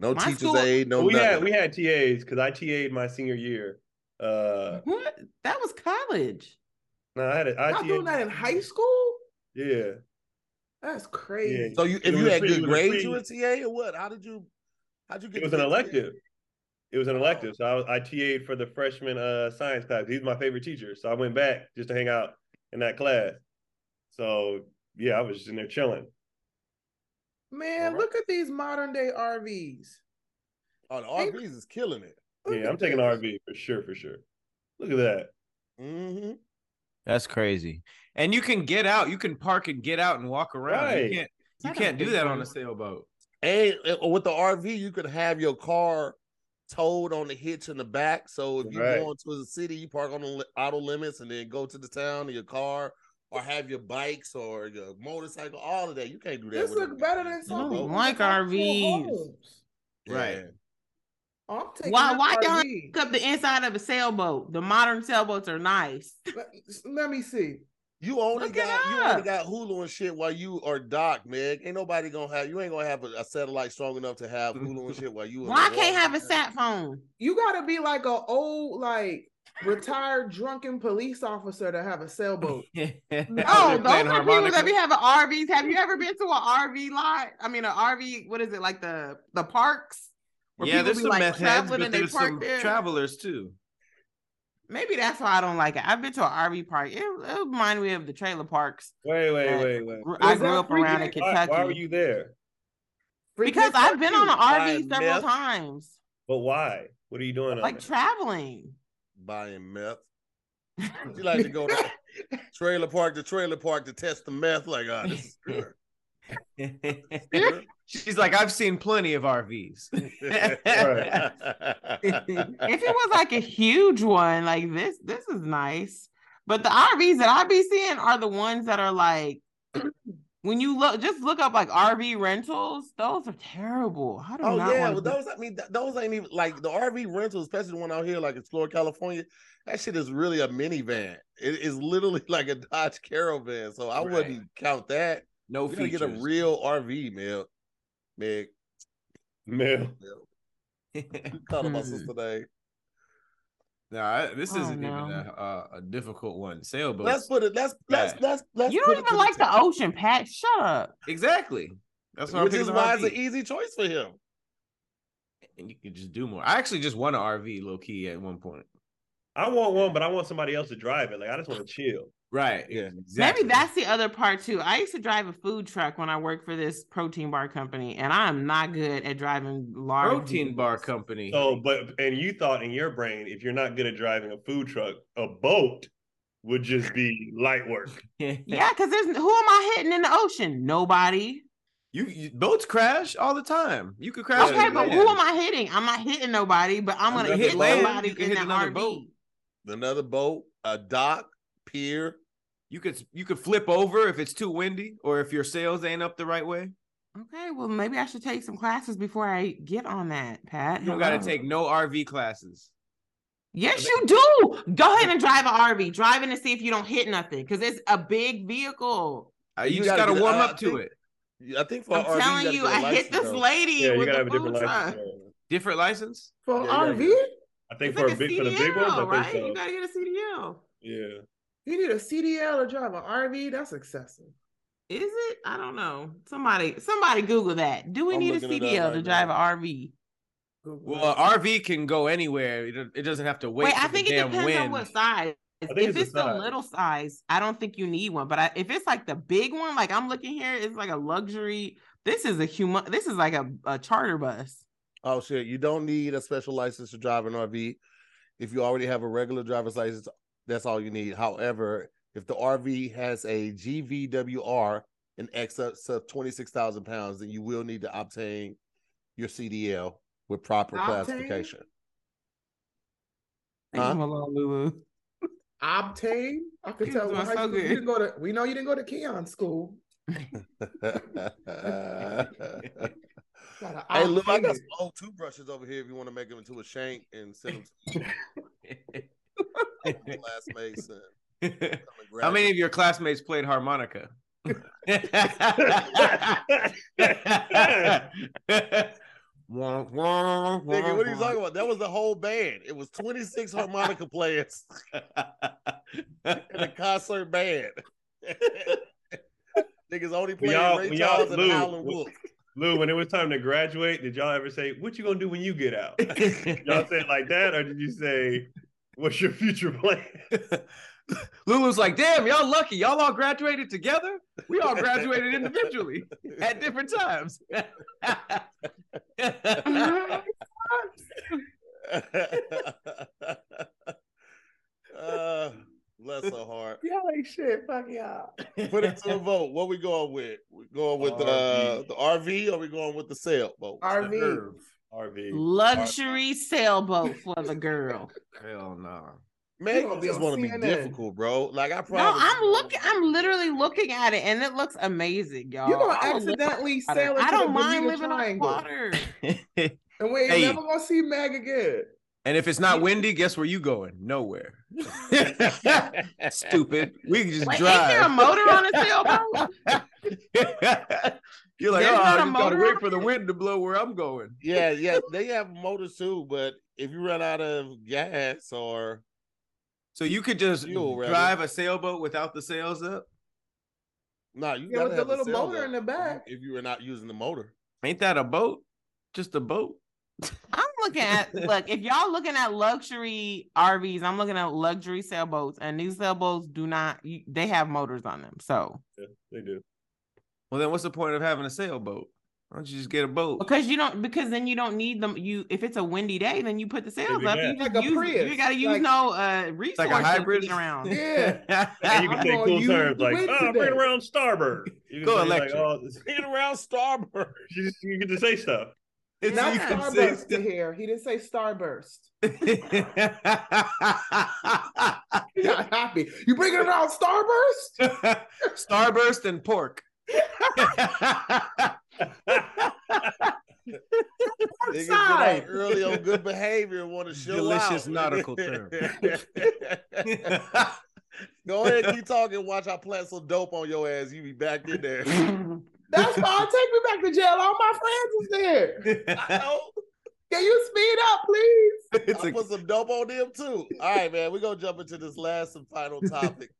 no My teachers' school- aid, no we nothing. had we had TAs because I TA'd my senior year. Uh, What? That was college. no, I had a, I Y'all doing that in high school? Yeah, That's crazy. so you, if you had good it was a grades, free- you were TA or what? How did you? How'd you get? it was an be TA? elective. It was an elective, so I, was, I TA'd for the freshman uh, science class. He's my favorite teacher, so I went back just to hang out in that class. So yeah, I was just in there chilling. Man, Alright. look at these modern day RVs. Oh, the RVs is killing it. Yeah, I'm taking this. RV for sure, for sure. Look at that. hmm That's crazy. And you can get out. You can park and get out and walk around. Right. You can't. You don't can't do that on a sailboat. And with the RV, you could have your car towed on the hitch in the back. So if you Right. go into the city, you park on the auto limits and then go to the town in your car, or have your bikes or your motorcycle. All of that, you can't do that. This with look better than some people like that have full RVs. homes. Right. Yeah. Oh, I'm Why? that Why y'all RV. up the inside of a sailboat? The modern sailboats are nice. Let, let me see. You only Look got you only got Hulu and shit while you are docked, man. Ain't nobody gonna have you ain't gonna have a, a satellite strong enough to have Hulu and shit while you. [laughs] in Why the can't have a sat phone? You gotta be like a old, like retired drunken police officer to have a sailboat. [laughs] Oh, [laughs] They're those are playing people that be having RVs. Have you ever been to an RV lot? I mean, an RV. What is it like the the parks? Where yeah, people there's be, some like, meth heads, traveling but and they there's park some there? travelers too. Maybe that's why I don't like it. I've been to an RV park. It, it reminded me of the trailer parks. Wait, wait, wait, wait. Gr- Was I grew up around in freaking- Why, Kentucky. why were you there? because I've been on an Buying RV several meth. times, But why? What are you doing? like there? traveling. buying meth? [laughs] You like to go to trailer park to trailer park to test the meth? Like, ah, this is good. [laughs] [laughs] She's like, I've seen plenty of RVs. if it was like a huge one, like this, this is nice. But the RVs that I be seeing are the ones that are like [clears throat] when you look just look up like RV rentals, those are terrible. I do Oh not yeah, want well, to- those I mean th- those ain't even like the RV rentals, especially the one out here like Explorer, California. That shit is really a minivan. It is literally [laughs] like a Dodge Caravan. So I Right. wouldn't count that. No You gotta get a real RV, man. Meg, Man, you thought about Hmm. today. no, I- this Oh, isn't even a, a, a difficult one. Sailboats. Let's put it. Let's let's Right. let's let's. you don't even like the the ocean, Pat. Shut up. exactly. That's what which I'm is why it's an easy choice for him. and you can just do more. I actually just won an RV low key at one point. I want one, but I want somebody else to drive it. Like I just want to chill. Right. Yeah. Exactly. Maybe that's the other part too. I used to drive a food truck when I worked for this protein bar company, and I am not good at driving large protein bar vehicles. company. So, but and you thought in your brain, if you're not good at driving a food truck, a boat would just be light work. [laughs] Yeah, because there's who am I hitting in the ocean? Nobody. You, you boats crash all the time. You could crash. Okay, but land. who am I hitting? I'm not hitting nobody, but I'm gonna Another hit boat, somebody in hit the another RV. boat. Another boat, a dock, pier. You could you could flip over if it's too windy or if your sails ain't up the right way. Okay, well maybe I should take some classes before I get on that, Pat. You don't got to take no RV classes. Yes, you do. Go ahead and drive an RV. Drive in to see if you don't hit nothing, because it's a big vehicle. Uh, you, You just got gotta warm I- up I to think- it. I think for I'm RV, telling gotta you, get a I hit this though. lady Yeah, you with gotta the have a different license. truck. Different license. For Yeah, RV, I think It's for like a big for the big CDL, ones, right? so. You gotta get a CDL. Yeah. You need a CDL to drive an RV. That's excessive. Is it? I don't know. Somebody, somebody Google that. Do we I'm need a looking it up CDL right to drive now. an RV? Google Well, an RV can go anywhere. It it doesn't have to wait. Wait, for I the think it depends wind. on what size. If it's the it's the size. little size, I don't think you need one. But I, if it's like the big one, like I'm looking here, it's like a luxury. This is a human. This is like a, a charter bus. Oh shit! You don't need a special license to drive an RV. If you already have a regular driver's license, that's all you need. However, if the RV has a GVWR in excess of twenty six thousand pounds, then you will need to obtain your CDL with proper Obtain? classification. Huh? him alone, Lulu. Obtain. I could He tell. was what doing high so school- you didn't go to. We know you didn't go to Keon school. Hey, look, I obtain got it. some old toothbrushes over here. If you want to make them into a shank and send them to your [laughs] [laughs] classmates, and [laughs] How many of your classmates played harmonica? [laughs] Nigga, what are you talking about? That was the whole band. It was 26 harmonica players in a concert band. Niggas only When playing y'all- Ray when y'all Charles and Lou, Howlin' Wolf. Lou, when it was time to graduate, did y'all ever say, "What you gonna do when you get out"? y'all say it like that, or did you say, "What's your future plan"? [laughs] Lulu's like, damn, y'all lucky. Y'all all graduated together? We all graduated individually [laughs] at different times. uh, bless her heart. Y'all ain't shit. Fuck y'all. Put it to a vote. What we going with? We going with uh, RV. the RV or we going with the sailboat? RV. RV. Luxury sailboat for the girl. [laughs] Hell no. Man, gonna you just want to be difficult, bro. Like I probably No. I'm looking. I'm literally looking at it, and it looks amazing, y'all. You're gonna I would live accidentally sail water. into I don't the mind Bermuda living on water. [laughs] and we ain't Hey. never gonna see Meg again. And if it's not windy, guess where you going? Nowhere. [laughs] Stupid. We can just Wait, ain't there a motor on a sailboat? You're like, There's oh, not I a just gotta wait for the wind to blow where I'm going. [laughs] Yeah, yeah, they have motors too, but if you run out of gas or So you could just Fuel, rather. drive a sailboat without the sails up? no, you Yeah, gotta with the little motor in the back. If you were not using the motor, Ain't that a boat? Just a boat. I'm looking at look. If y'all looking at luxury RVs, I'm looking at luxury sailboats, and these sailboats do not. They have motors on them, so Yeah, they do. Well, then what's the point of having a sailboat? Why don't you just get a boat? because you don't because then you don't need them. You if it's a windy day, then you put the sails up. You Like a use. You got to use like- no uh resources like a hybrid around. Yeah. [laughs] And you can I'm say cool use terms like, wind "Oh, bring around starboard." [laughs] You can Go say, electric. Like, oh, [laughs] this- around starboard. you, just, you get to say stuff. It's- Not you Starburst to here. He didn't say Starburst. Starburst. Yeah, happy. You bringing it out Starburst? Starburst and pork. Niggas get out Outside. early on good behavior and want to show Delicious out. nautical term. [laughs] Go ahead, keep talking. Watch I plant some dope on your ass. You be back in there. [laughs] That's why I take me back to jail. All my friends is there. I [laughs] know. Can you speed up, please? It's I a- put some dope on them too. All right, man. We're gonna jump into this last and final topic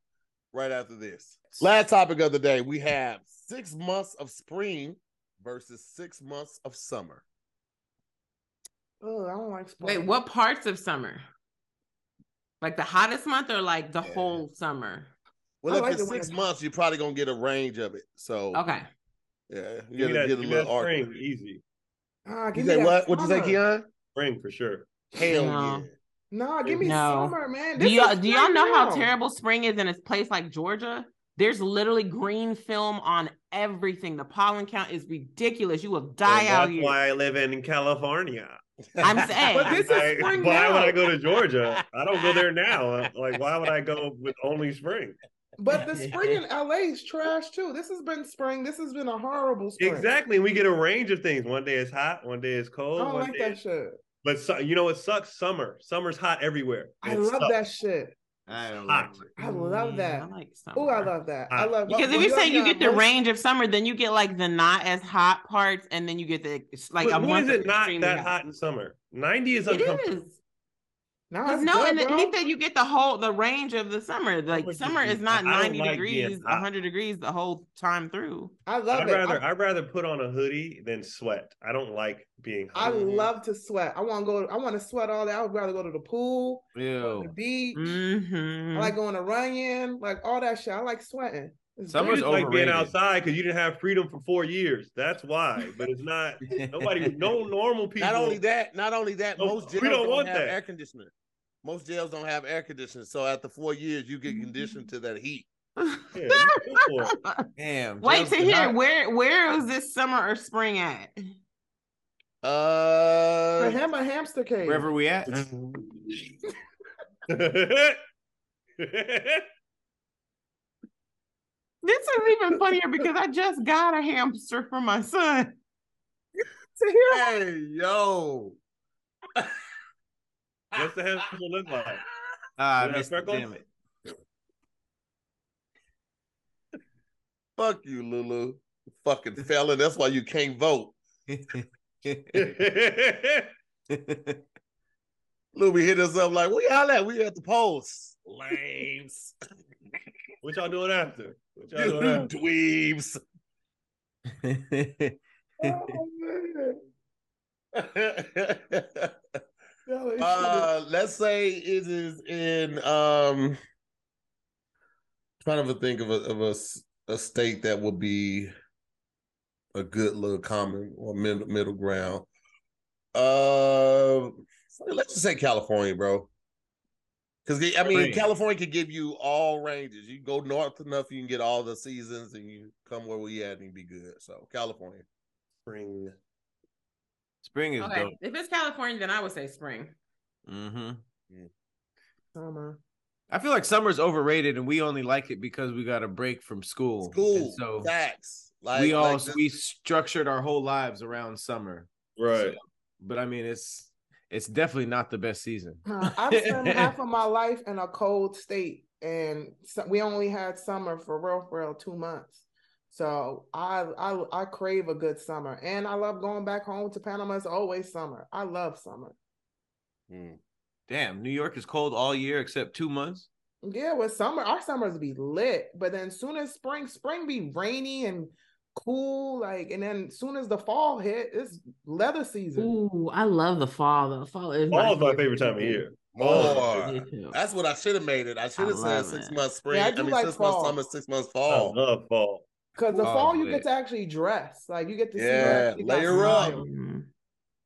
right after this. Last topic of the day. We have six months of spring versus six months of summer. Oh, I don't like spring. Wait, what parts of summer? Like the hottest month or like the Yeah. whole summer? Well, I if like it's six it's months, you're probably gonna get a range of it. So Okay. yeah, you Give gotta get a give little that arc. spring, easy. Ah, You give me say that what? What you say, summer. Keon? Spring for sure. Hell No. yeah. No, give me No. summer, man. Do y'all do y'all spring know how terrible spring is in a place like Georgia? There's literally green film on everything. The pollen count is ridiculous. You will die And out that's here. why I live in California. I'm [laughs] saying. But this is Like, spring why now. would I go to Georgia? I don't go there now. [laughs] Like, why would I go with only spring? But the spring in LA is trash too. This has been spring. This has been a horrible spring. Exactly. And we get a range of things. One day it's hot, one day it's cold. I don't one like day that shit. But su- you know what sucks? Summer. Summer's hot everywhere. I It love sucks. that shit. I don't like. I love Yeah, that. I like Oh, I love that. I Hot. love Because well, if you say you get the most- range of summer, then you get like the not as hot parts, and then you get the like But a when month is it not that hot in summer? 90 is It uncomfortable. is. No, 'Cause it's no, good, and bro. he said you get the whole the range of the summer. Like summer is not 90 like degrees, hot. 100 degrees the whole time through. I love I'd it. rather I, I'd rather put on a hoodie than sweat. I don't like being I love to sweat. I want to go. I want to sweat all day. I would rather go to the pool, go to Ew. the beach. Mhm. I like going to run in, like all that shit. I like sweating. It's You Summer's just like being outside because you didn't have freedom for four years. That's why. But it's not [laughs] nobody, no normal people. Not only that, not only that, No, most we jails don't don't, want have that. air conditioning. Most jails don't have air conditioning. So after four years, you get conditioned to that heat. [laughs] Yeah, you go for it. Damn. Wait to hear hot. where where is this summer or spring at? For Uh, him, a hamster cage. wherever we at. [laughs] This is even funnier because I just got a hamster for my son. To hear hey, yo. [laughs] What's the hamster look like? Ah, I Yeah, missed it, freckles? damn it. Fuck you, Lulu. Fucking felon. That's why you can't vote. [laughs] Lulu hit us up like, where y'all at? We at the polls. Lames. [laughs] what y'all doing after? You dweebs. [laughs] Oh, uh, let's say it is in um trying to think of a of a, a state that would be a good little common or middle, middle ground. Uh, let's just say California, bro. Because I mean, Spring. California can give you all ranges. You go north enough, you can get all the seasons, and you come where we at and you be good. So California. Spring. Spring is Okay, dope. if it's California, then I would say spring. Mm-hmm. summer. I feel like summer's overrated, and we only like it because we got a break from school. School, And so facts. Like we all like this- we structured our whole lives around summer. Right. So- but I mean, it's it's definitely not the best season. Huh, [laughs] I've spent half of my life in a cold state, and so we only had summer for real, for real, two months. So I, I, I crave a good summer, and I love going back home to Panama. It's always summer. I love summer. Mm. Damn, New York is cold all year except two months. Yeah, with summer, our summers be lit, but then soon as spring, spring be rainy and cool, like, and then soon as the fall hit, it's leather season. Ooh, I love the fall though. Fall is Fall is my favorite time of year. More. Me too. That's what I should have made it. I should have said six it. months spring. Yeah, I I, do mean, like six fall. months summer, six months I fall. love fall. Because the Oh, fall you get to actually dress, like you get to see Yeah, what you layer up.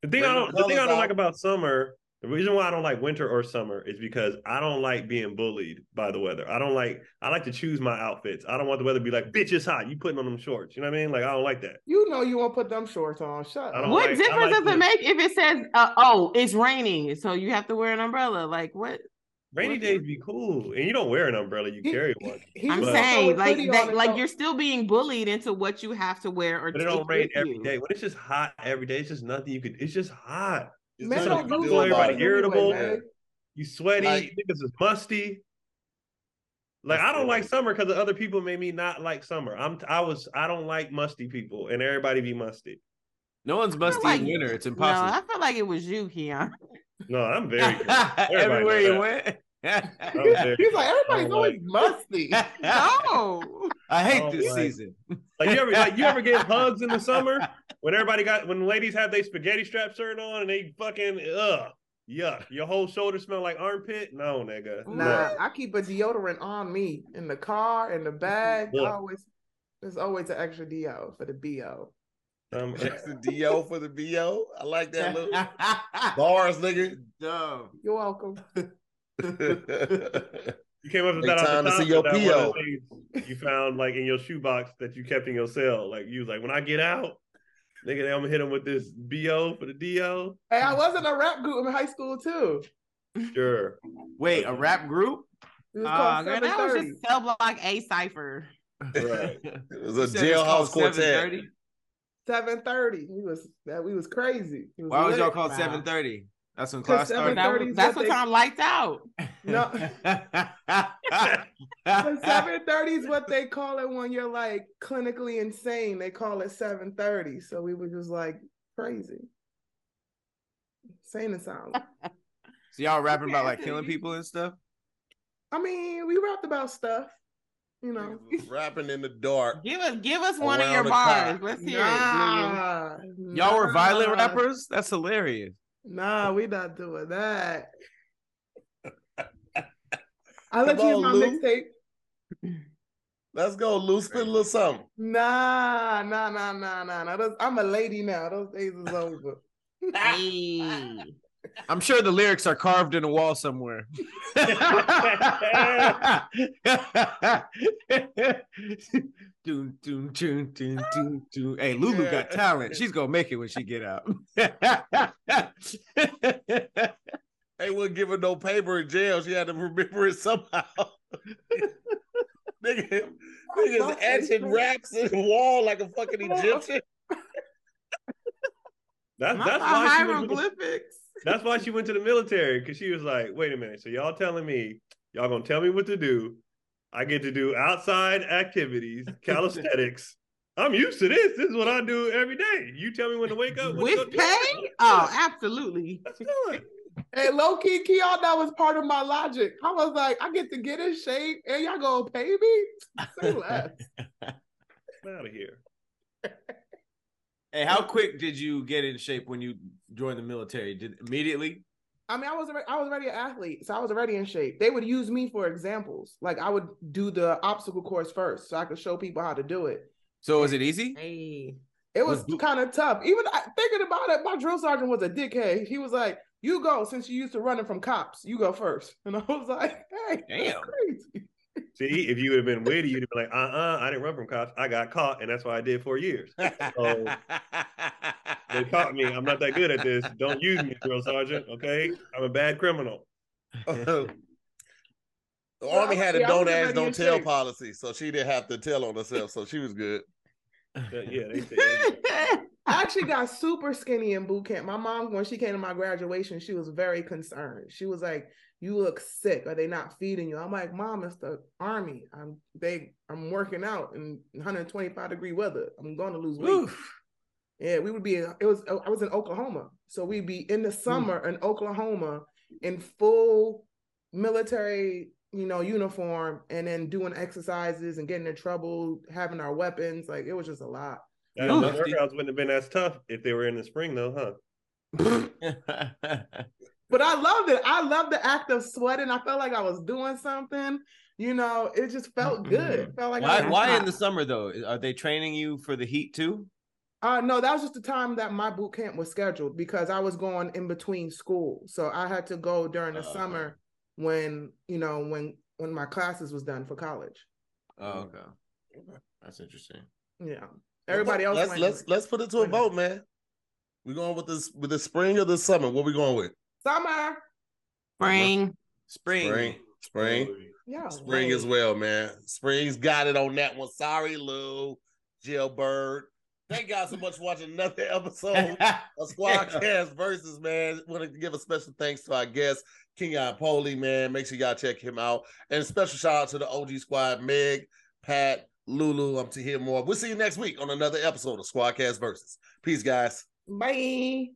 The thing I don't the thing I don't like about summer, the reason why I don't like winter or summer is because I don't like being bullied by the weather. I don't like I like to choose my outfits. I don't want the weather to be like, bitch, it's hot. You putting on them shorts. You know what I mean? Like I don't like that. You know you won't put them shorts on. Shut up. What like- difference like does the- it make if it says, uh, "Oh, it's raining," so you have to wear an umbrella? Like what? Rainy days be cool, and you don't wear an umbrella; you He- carry one. he I'm But- saying, throw like that, like you're still being bullied into what you have to wear or But it don't rain with every you. day. When it's just hot every day, it's just nothing you could. It's just hot. It's Men just don't gonna do feel everybody it. irritable. Anyway, man. You sweaty. Like- niggas is musty. Like I don't like summer because other people made me not like summer. I'm I was I don't like musty people, and everybody be musty. No one's musty like- in winter. It's No, impossible. I feel like it was you, Keon. No, I'm [laughs] very. good. Everywhere you went. I'm He's like, I everybody's don't always like- musty. [laughs] No. I hate Oh, this like- season. Like you ever like you ever get [laughs] hugs in the summer when everybody got when ladies have their spaghetti strap shirt on and they fucking ugh yuck your whole shoulder smell like armpit no nigga Nah, no. I keep a deodorant on me in the car, in the bag. I Look. always there's always an extra DO for the BO. Um, It's the DO for the BO. I like that little [laughs] bars, nigga. Dumb. You're welcome. You came up with that time to see your or that one of PO. you found like in your shoebox that you kept in your cell like you was like when I get out nigga I'm gonna hit him with this BO for the DO Hey, I was in a rap group in high school too. sure Wait, a rap group? It was Oh, girl, that was just cell block A cipher. Right. [laughs] It was a said it's called jailhouse quartet. 730? 730. He was that we was crazy. He was Why was y'all called Wow. 730? That's when 'Cause class started. That 7:30 was, is that's what what they- time lights out. No. [laughs] 730 is what they call it when you're like clinically insane. They call it 730. So we were just like crazy. Insane asylum. so y'all rapping Okay, about like killing people and stuff? I mean, we rapped about stuff, you know. Rapping in the dark. Give us give us one of your bars. clock. Let's hear it. Nah, Y'all were violent rappers? That's hilarious. Nah, we not doing that. [laughs] I let Come you use on, my mixtape. Let's go, Lou. Spit a little something. Nah, nah, nah, nah, nah, nah. Those- I'm a lady now. Those days is over. Hey. I'm sure the lyrics are carved in a wall somewhere. [laughs] Doon, doon, doon, doon, doon, doon. Hey, Lulu got talent. She's gonna make it when she get out. [laughs] They wouldn't give her no paper in jail. She had to remember it somehow. [laughs] Nigga, niggas etching raps in the wall like a fucking Egyptian. that's My that's why she went to the- hieroglyphics. That's why she went to the military because she was like, wait a minute. So y'all telling me y'all gonna tell me what to do? I get to do outside activities, calisthenics. I'm used to this. This is what I do every day. You tell me when to wake up. when to go With to- pay? Oh, absolutely. That's good. Hey, low key, Keon, that was part of my logic. I was like, I get to get in shape, and y'all gonna pay me? Say less. [laughs] out of here. [laughs] hey, how quick did you get in shape when you joined the military? Did immediately? I mean, I was already, I was already an athlete, so I was already in shape. They would use me for examples. Like I would do the obstacle course first, so I could show people how to do it. So was it easy? Hey. It was Was kind of tough. Even thinking about it, my drill sergeant was a dickhead. He was like, "You go since you used to running from cops. You go first. And I was like, "Hey, that's Damn. crazy." See, if you would have been witty, you'd have been like, uh uh I didn't run from cops. I got caught, and that's why I did four years. So [laughs] they taught me I'm not that good at this. Don't use me, drill sergeant. Okay. I'm a bad criminal. the [laughs] Well, army had a yeah, don't ask, don't tell shape. policy, so she didn't have to tell on herself, so she was good. Yeah, they say [laughs] I actually got super skinny in boot camp. My mom, when she came to my graduation, she was very concerned. She was like, "You look sick. Are they not feeding you?" I'm like, "Mom, it's the army. I'm they. I'm working out in 125 degree weather. I'm going to lose weight." Oof. Yeah, we would be. In, it was. I was in Oklahoma, so we'd be in the hmm. summer in Oklahoma in full military, you know, uniform, and then doing exercises and getting in trouble, having our weapons. Like it was just a lot. that, Ooh. those workouts wouldn't have been as tough if they were in the spring, though, huh? [laughs] [laughs] But I loved it. I loved the act of sweating. I felt like I was doing something. You know, it just felt good. It felt like why? Why in the summer though? Are they training you for the heat too? Uh, no, that was just the time that my boot camp was scheduled because I was going in between school, so I had to go during the okay. summer when you know when when my classes was done for college. Oh, okay. That's interesting. Yeah, everybody else. Let's let's let's put it to a vote, man. We're going with this with the spring or the summer? What we going with? Summer. Spring. Spring. Spring. Spring. Yeah. Spring as well, man. Spring's got it on that one. Sorry, Lou. Jailbird. Thank God so much for watching another episode [laughs] of SquADD Cast versus man. Want to give a special thanks to our guest, Keon Polee, man. Make sure y'all check him out. And a special shout out to the OG SquADD, Meg, Pat, Lulu. I'm to hear more. We'll see you next week on another episode of SquADD Cast versus. Peace, guys. Bye.